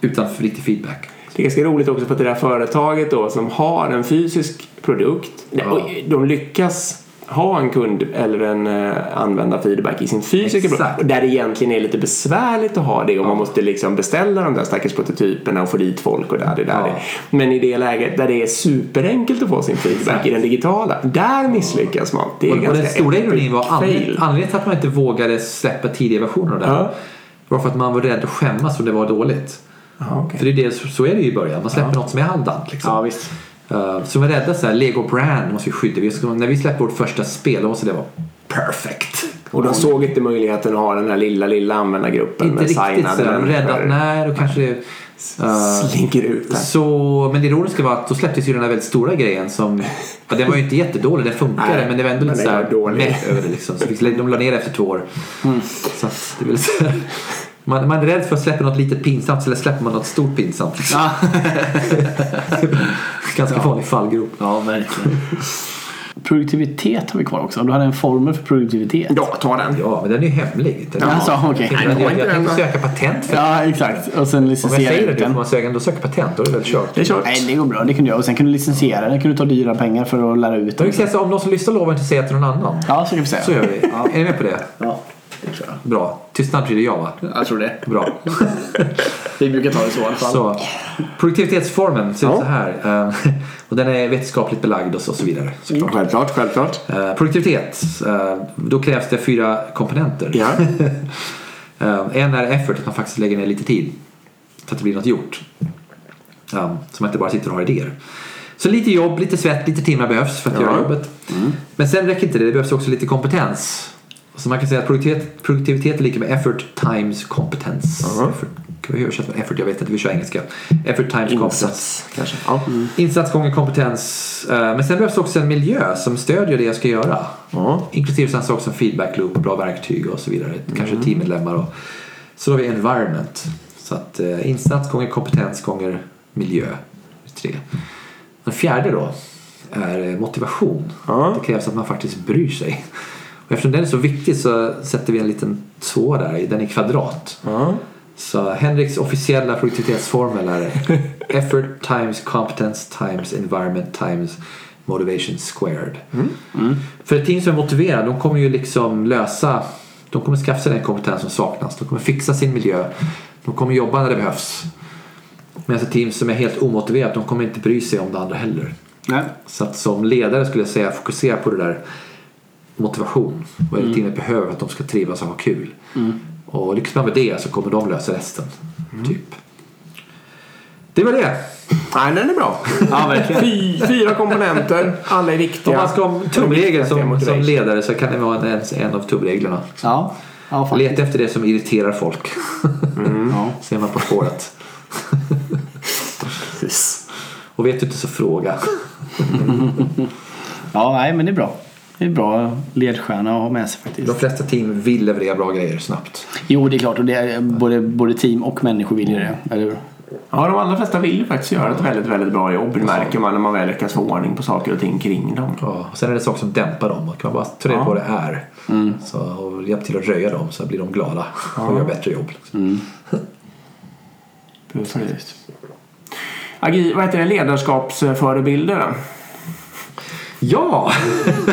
utan riktig feedback. Det är ganska roligt också för att det där företaget då som har en fysisk produkt. och De lyckas ha en kund eller en uh, användarfeedback i sin fysiska produkt. Och Där det egentligen är lite besvärligt att ha det och man måste liksom beställa de där stackars prototyperna och få dit folk och där det där. Ja. det. Men i det läget där det är superenkelt att få sin feedback Exakt. i den digitala. Där misslyckas man. Det är Och, och ganska den stora ironin var anled- anledningen till att man inte vågade släppa tidiga versioner av det här Ja. var för att man var rädd att skämmas om det var dåligt. Ja, okej. För det är det, så är det ju i början. Man släpper något som är halvdant. Liksom. ja, visst. Uh, så vi var rädda så här, Lego Brand måste vi skydda. Vi ska, när vi släpper vårt första spel då måste det vara perfect. Och de såg inte möjligheten att ha den här lilla, lilla användargruppen Inte med riktigt sådär. De är rädda att nej, då kanske det... Uh, Slinker ut här. så, men det ironiska var att då släpptes ju den här väldigt stora grejen som... Ja, den var ju inte jättedålig, den funkade Nej, men det var ändå lite såhär meh över det liksom. Så de la ner efter två år. Så att det är så här, man, man är rädd för att släppa något litet pinsamt eller släpper man något stort pinsamt. Liksom. Ja. Ganska vanlig fallgrop. ja, verkligen. Produktivitet har vi kvar också. Du hade en formel för produktivitet. Ja, ta den. Ja, men den är ju hemlig. Den, Alltså, okej. jag, Nej, jag, jag, jag den, tänkte söka patent för Ja, exakt. Och sen Om jag licensiera säger det nu får den. man söka, då söker patent. Då är det väl kört. Det är kört. Nej, det går bra. Det kan du göra. Och sen kan du licensiera den. kan du ta dyra pengar för att lära ut den. så, om någon som lyssnar lovar inte att säga till någon annan. Ja, så kan vi säga. Så gör vi. Ja, Är ni med på det? ja det tror jag. Bra. Tystnad betyder ja va? Jag tror det. Bra. Vi brukar ta det så i alla fall. Så, produktivitetsformen ser ut Ja. så här. Eh, Och den är vetenskapligt belagd och så, och så vidare. Såklart. Självklart, självklart. Eh, Produktivitet. eh, Då krävs det fyra komponenter. Ja. En är effort, att man faktiskt lägger ner lite tid. Så att det blir något gjort. Så man inte bara sitter och har idéer. Så lite jobb, lite svett, lite timmar behövs för att Ja. göra jobbet. Men sen räcker inte det, det behövs också lite kompetens. Så man kan säga att produktivitet, produktivitet är lika med effort times kompetens. Ja. Effort, kan vi översätta effort? Jag vet inte, vi kör engelska. Effort times. Insats kanske. Ja. Insats gånger kompetens. Eh, Men sen behövs också en miljö som stödjer det jag ska göra. Ja. Inklusive sen också en feedback loop, bra verktyg och så vidare. Kanske teammedlemmar. Och, så då har vi environment. Så att eh, insats gånger kompetens gånger miljö. Tre. Den fjärde då är eh, motivation. Det krävs att man faktiskt bryr sig. Och eftersom den är så viktig så sätter vi en liten två där, den är kvadrat. Ja. Så Henriks officiella produktivitetsformel är effort times competence times environment times motivation squared. För ett team som är motiverat, de kommer ju liksom lösa, de kommer skaffa sig den kompetens som saknas. De kommer fixa sin miljö. De kommer jobba när det behövs. Medan ett team som är helt omotiverat, de kommer inte bry sig om det andra heller. Nej. Så att som ledare skulle jag säga fokusera på det där motivation. Vad är det teamet behöver för att de ska trivas och ha kul. Och lyckas man med det så kommer de lösa resten. Typ. Det var det. Nej, den är bra. Ja, verkligen. Fy, fyra komponenter, alla är viktiga. Om man ska ha tumregel som, som ledare så kan det vara en, en av tumreglerna. Ja, ja faktiskt. Leta efter det som irriterar folk. Ja. Ser man på spåret. Precis. Och vet du inte så fråga. ja, nej men det är bra. Det är bra ledstjärna att ha med sig De faktiskt. flesta team vill leverera bra grejer snabbt. Jo, det är klart. Och det är, både, både team och människor vill ju det. Eller hur? Ja, de allra flesta vill ju faktiskt göra ett väldigt, väldigt bra jobb. Det märker man när man väl lyckas få ordning på saker och ting kring dem. Ja, och sen är det saker som dämpar dem. Och kan man bara ta reda på vad det är så, och hjälpa till att röja dem så blir de glada och gör bättre jobb. Liksom. Precis. Agi, vad heter det? Ledarskapsförebilder? Ja,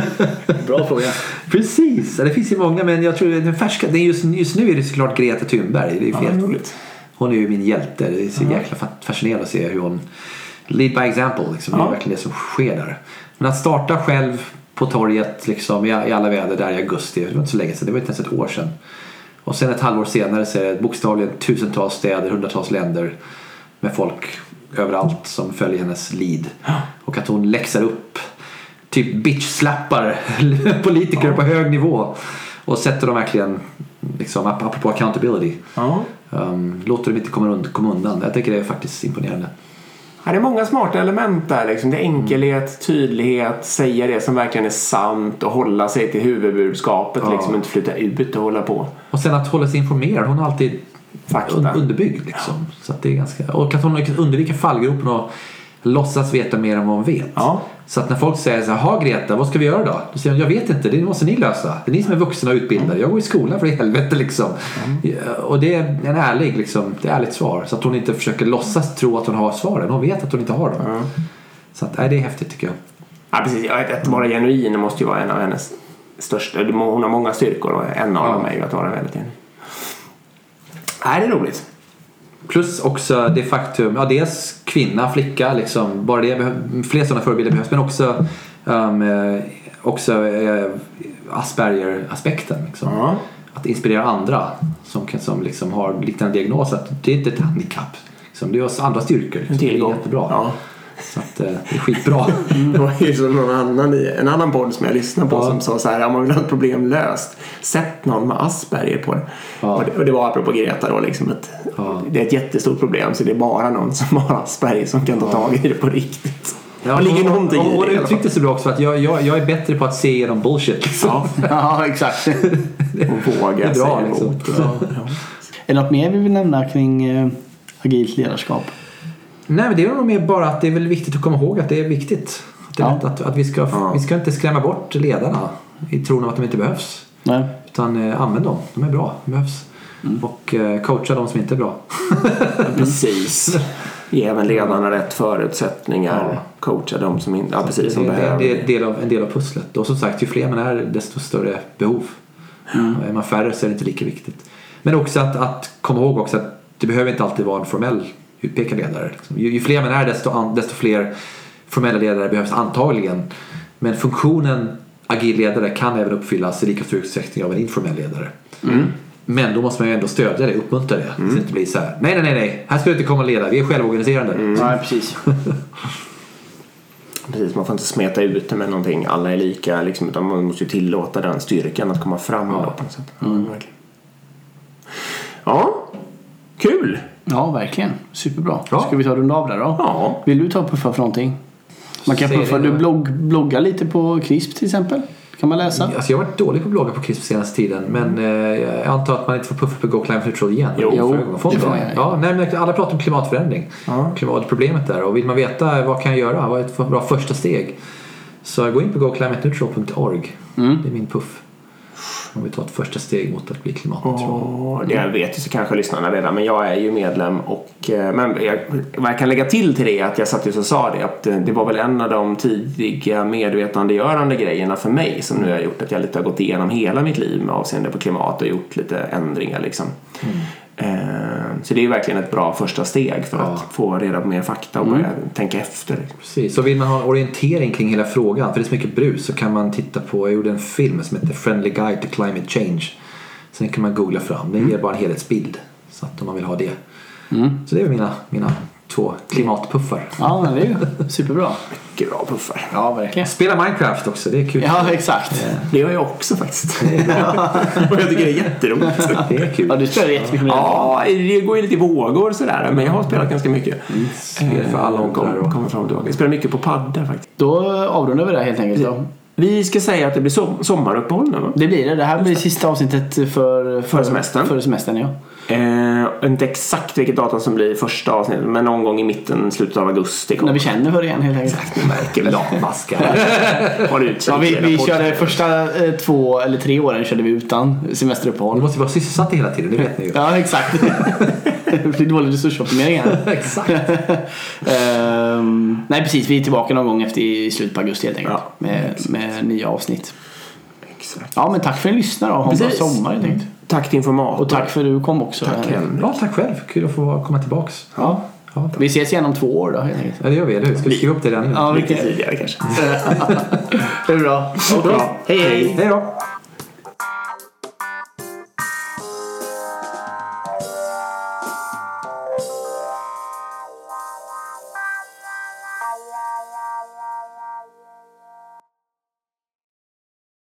Bra fråga. precis. Ja, Det finns ju många men jag tror den färska, det är just, just nu är det såklart Greta Thunberg. Det är ju Ja, roligt. Hon är ju min hjälte. Det är så jäkla fa- fascinerande att se hur hon lead by example. Liksom. Det Ja. är verkligen det som sker där. Men att starta själv på torget liksom, i, i alla väder där i augusti. Det var inte så länge sedan. Det var inte ens ett år sedan. Och sen ett halvår senare så är det bokstavligen tusentals städer, hundratals länder med folk överallt som följer hennes lead. Och att hon läxar upp, typ bitch-slappar politiker på hög nivå. Och sätter dem verkligen, liksom, ap- apropå accountability, Ja. Um, låter dem inte komma, und- komma undan. Jag tycker det är faktiskt imponerande. Ja, det är många smarta element där. Liksom. Det är enkelhet, tydlighet, säga det som verkligen är sant och hålla sig till huvudbudskapet. Ja. Liksom, inte flytta ut och hålla på. Och sen att hålla sig informerad. Hon har alltid Fakta. un- underbyggd. Liksom. Så att det är ganska... Och att hon lyckas undvika fallgropen och låtsas veta mer än vad hon vet. Ja. Så att när folk säger så här, "Ha, Greta, vad ska vi göra då? Då säger hon, jag vet inte, det måste ni lösa. Det är ni som är vuxna och utbildade. Jag går i skolan för i helvete liksom. Ja, Och det är en ärlig, liksom, det är ärligt svar. Så att hon inte försöker låtsas tro att hon har svaren. Hon vet att hon inte har dem. Så att, nej, det är häftigt tycker jag. Ja, precis. Att vara genuin måste ju vara en av hennes största... Hon har många styrkor och en av Ja. dem är ju att vara väldigt genuin. Nej, det är roligt. Plus också det faktum, ja dels kvinna, flicka, liksom, bara det, fler sådana förebilder behövs men också, um, eh, också eh, Asperger-aspekten. Liksom. Ja. Att inspirera andra som, som liksom har liknande diagnos. Att det är inte ett handikapp. Liksom, det är andra styrkor. Liksom. Det är jättebra. Ja. Så att, eh, det är skitbra. Det var ju som någon annan i en annan podd som jag lyssnade på Ja. som sa så här, om man vill ha ett problem löst, sätt någon med Asperger på det. Ja. Och, det och det var apropå Greta då, liksom att Ja. det är ett jättestort problem så det är bara någon som har Asperger som kan ta tag i det på riktigt. Ja, det ligger någonting hon, i hon det. uttryckte sig bra också för att jag, jag, jag är bättre på att se igenom bullshit. Liksom. Ja, Ja, exakt. Är och våga är säga liksom. emot. Ja. Ja. det något mer vi vill nämna kring eh, agilt ledarskap? Nej men det är nog mer bara att det är väl viktigt att komma ihåg att det är viktigt. Att, det är Ja. att, att vi, ska, Ja. vi ska inte skrämma bort ledarna i tron om att de inte behövs. Nej. Utan eh, använd dem, de är bra, de behövs. Mm. Och eh, coacha de som inte är bra. Precis. Ge även ledarna rätt förutsättningar. Ja. Coacha dem som, inte, ja, precis, som det, behöver det är en del av, en del av pusslet. Och som sagt, ju fler man är desto större behov. Mm. Är man färre så är det inte lika viktigt. Men också att, att komma ihåg också att det behöver inte alltid vara en formell utpekad ledare. Liksom. Ju, ju fler man är desto, an, desto fler formella ledare behövs antagligen. Men funktionen agil ledare kan även uppfyllas i lika stor utsträckning av en informell ledare. Mm. Men då måste man ju ändå stödja det, uppmuntra det. Så det inte blir så här, nej nej nej nej, här ska du inte komma och leda, vi är självorganiserande. Nej, precis. Precis, man får inte smeta ut det med någonting. Alla är lika, liksom, utan man måste ju tillåta den styrkan att komma fram. Ja. På något sätt. Ja, verkligen. ja, kul! Ja, verkligen. Superbra. Ja. Ska vi ta runda av där då? Ja, Vill du ta och puffa för någonting? Man kan puffa. Du blogg, bloggar lite på CRISP till exempel. Kan man läsa? Alltså jag har varit dålig på att blogga på CRISP senaste tiden men eh, jag antar att man inte får puffa på Go Climate Neutral igen. Jo, det får man, ja, nej, men alla pratar om klimatförändring. Ja. Klimatproblemet där och vill man veta vad kan jag göra? Vad är ett bra första steg? Så gå in på goclimateneutral.org. Mm. Det är min puff. Om vi tar ett första steg mot att bli klimatneutral. Och det vet ju så kanske lyssnarna redan, men jag är ju medlem och eh, men jag, vad jag kan lägga till till det är att jag satt just och sa det att eh, det var väl en av de tidiga medvetandegörande grejerna för mig som nu har gjort att jag lite har gått igenom hela mitt liv med avseende på klimat och gjort lite ändringar liksom. Eh, Så det är verkligen ett bra första steg för Ja. att få reda på mer fakta och börja tänka efter. Precis, så vill man ha en orientering kring hela frågan, för det är så mycket brus, så kan man titta på, jag gjorde en film som heter Friendly Guide to Climate Change. Sen kan man googla fram, den ger bara en helhetsbild. Så att om man vill ha det. Så det är mina, mina två klimatpuffar. Ja, men det är ju superbra. Mycket bra puffar. Ja, verkligen. Spela Minecraft också, det är kul. Ja, exakt. Det gör jag också faktiskt. och jag tycker det är jätteroligt. Det är kul. Ja, du spelar jättemycket med Ja, det går ju lite i vågor sådär. Men jag har spelat ganska mycket. Spel för alla åldrar. Och- kommer fram och tillbaka. Jag spelar mycket på padda faktiskt. Då avrundar vi det här helt enkelt. Då. Vi ska säga att det blir som, sommaruppehåll nu va? Det blir det. Det här blir sista avsnittet för, för, semestern. För semestern, ja. Eh, inte exakt vilket datum som blir första avsnittet. Men någon gång i mitten, slutet av augusti När vi känner för det igen helt enkelt. Ni märker väl Maskar. Håll utkik Ja, vi, vi körde första eh, två eller tre åren körde vi utan semesteruppehåll. måste ju vara sysselsatta hela tiden, det vet ni ju. Ja, exakt. det blir dålig resursoptimering här. Exakt. Ehm, nej, precis. Vi är tillbaka någon gång efter i slutet på augusti helt enkelt. Ja, med, med nya avsnitt. Exakt. Ja, men tack för att ni lyssnar och ha en bra sommar helt enkelt. Tack till informator. Och tack för att du kom också. Tack Henrik. Ja, tack själv. Kul att få komma tillbaks. Ja. Ja, Vi ses igen om två år då helt enkelt. ja det gör vi, eller hur? Ska vi skriva upp det redan nu? Ja, Lite tidigare kanske. det är bra. Bra. Hej hej. Hej då!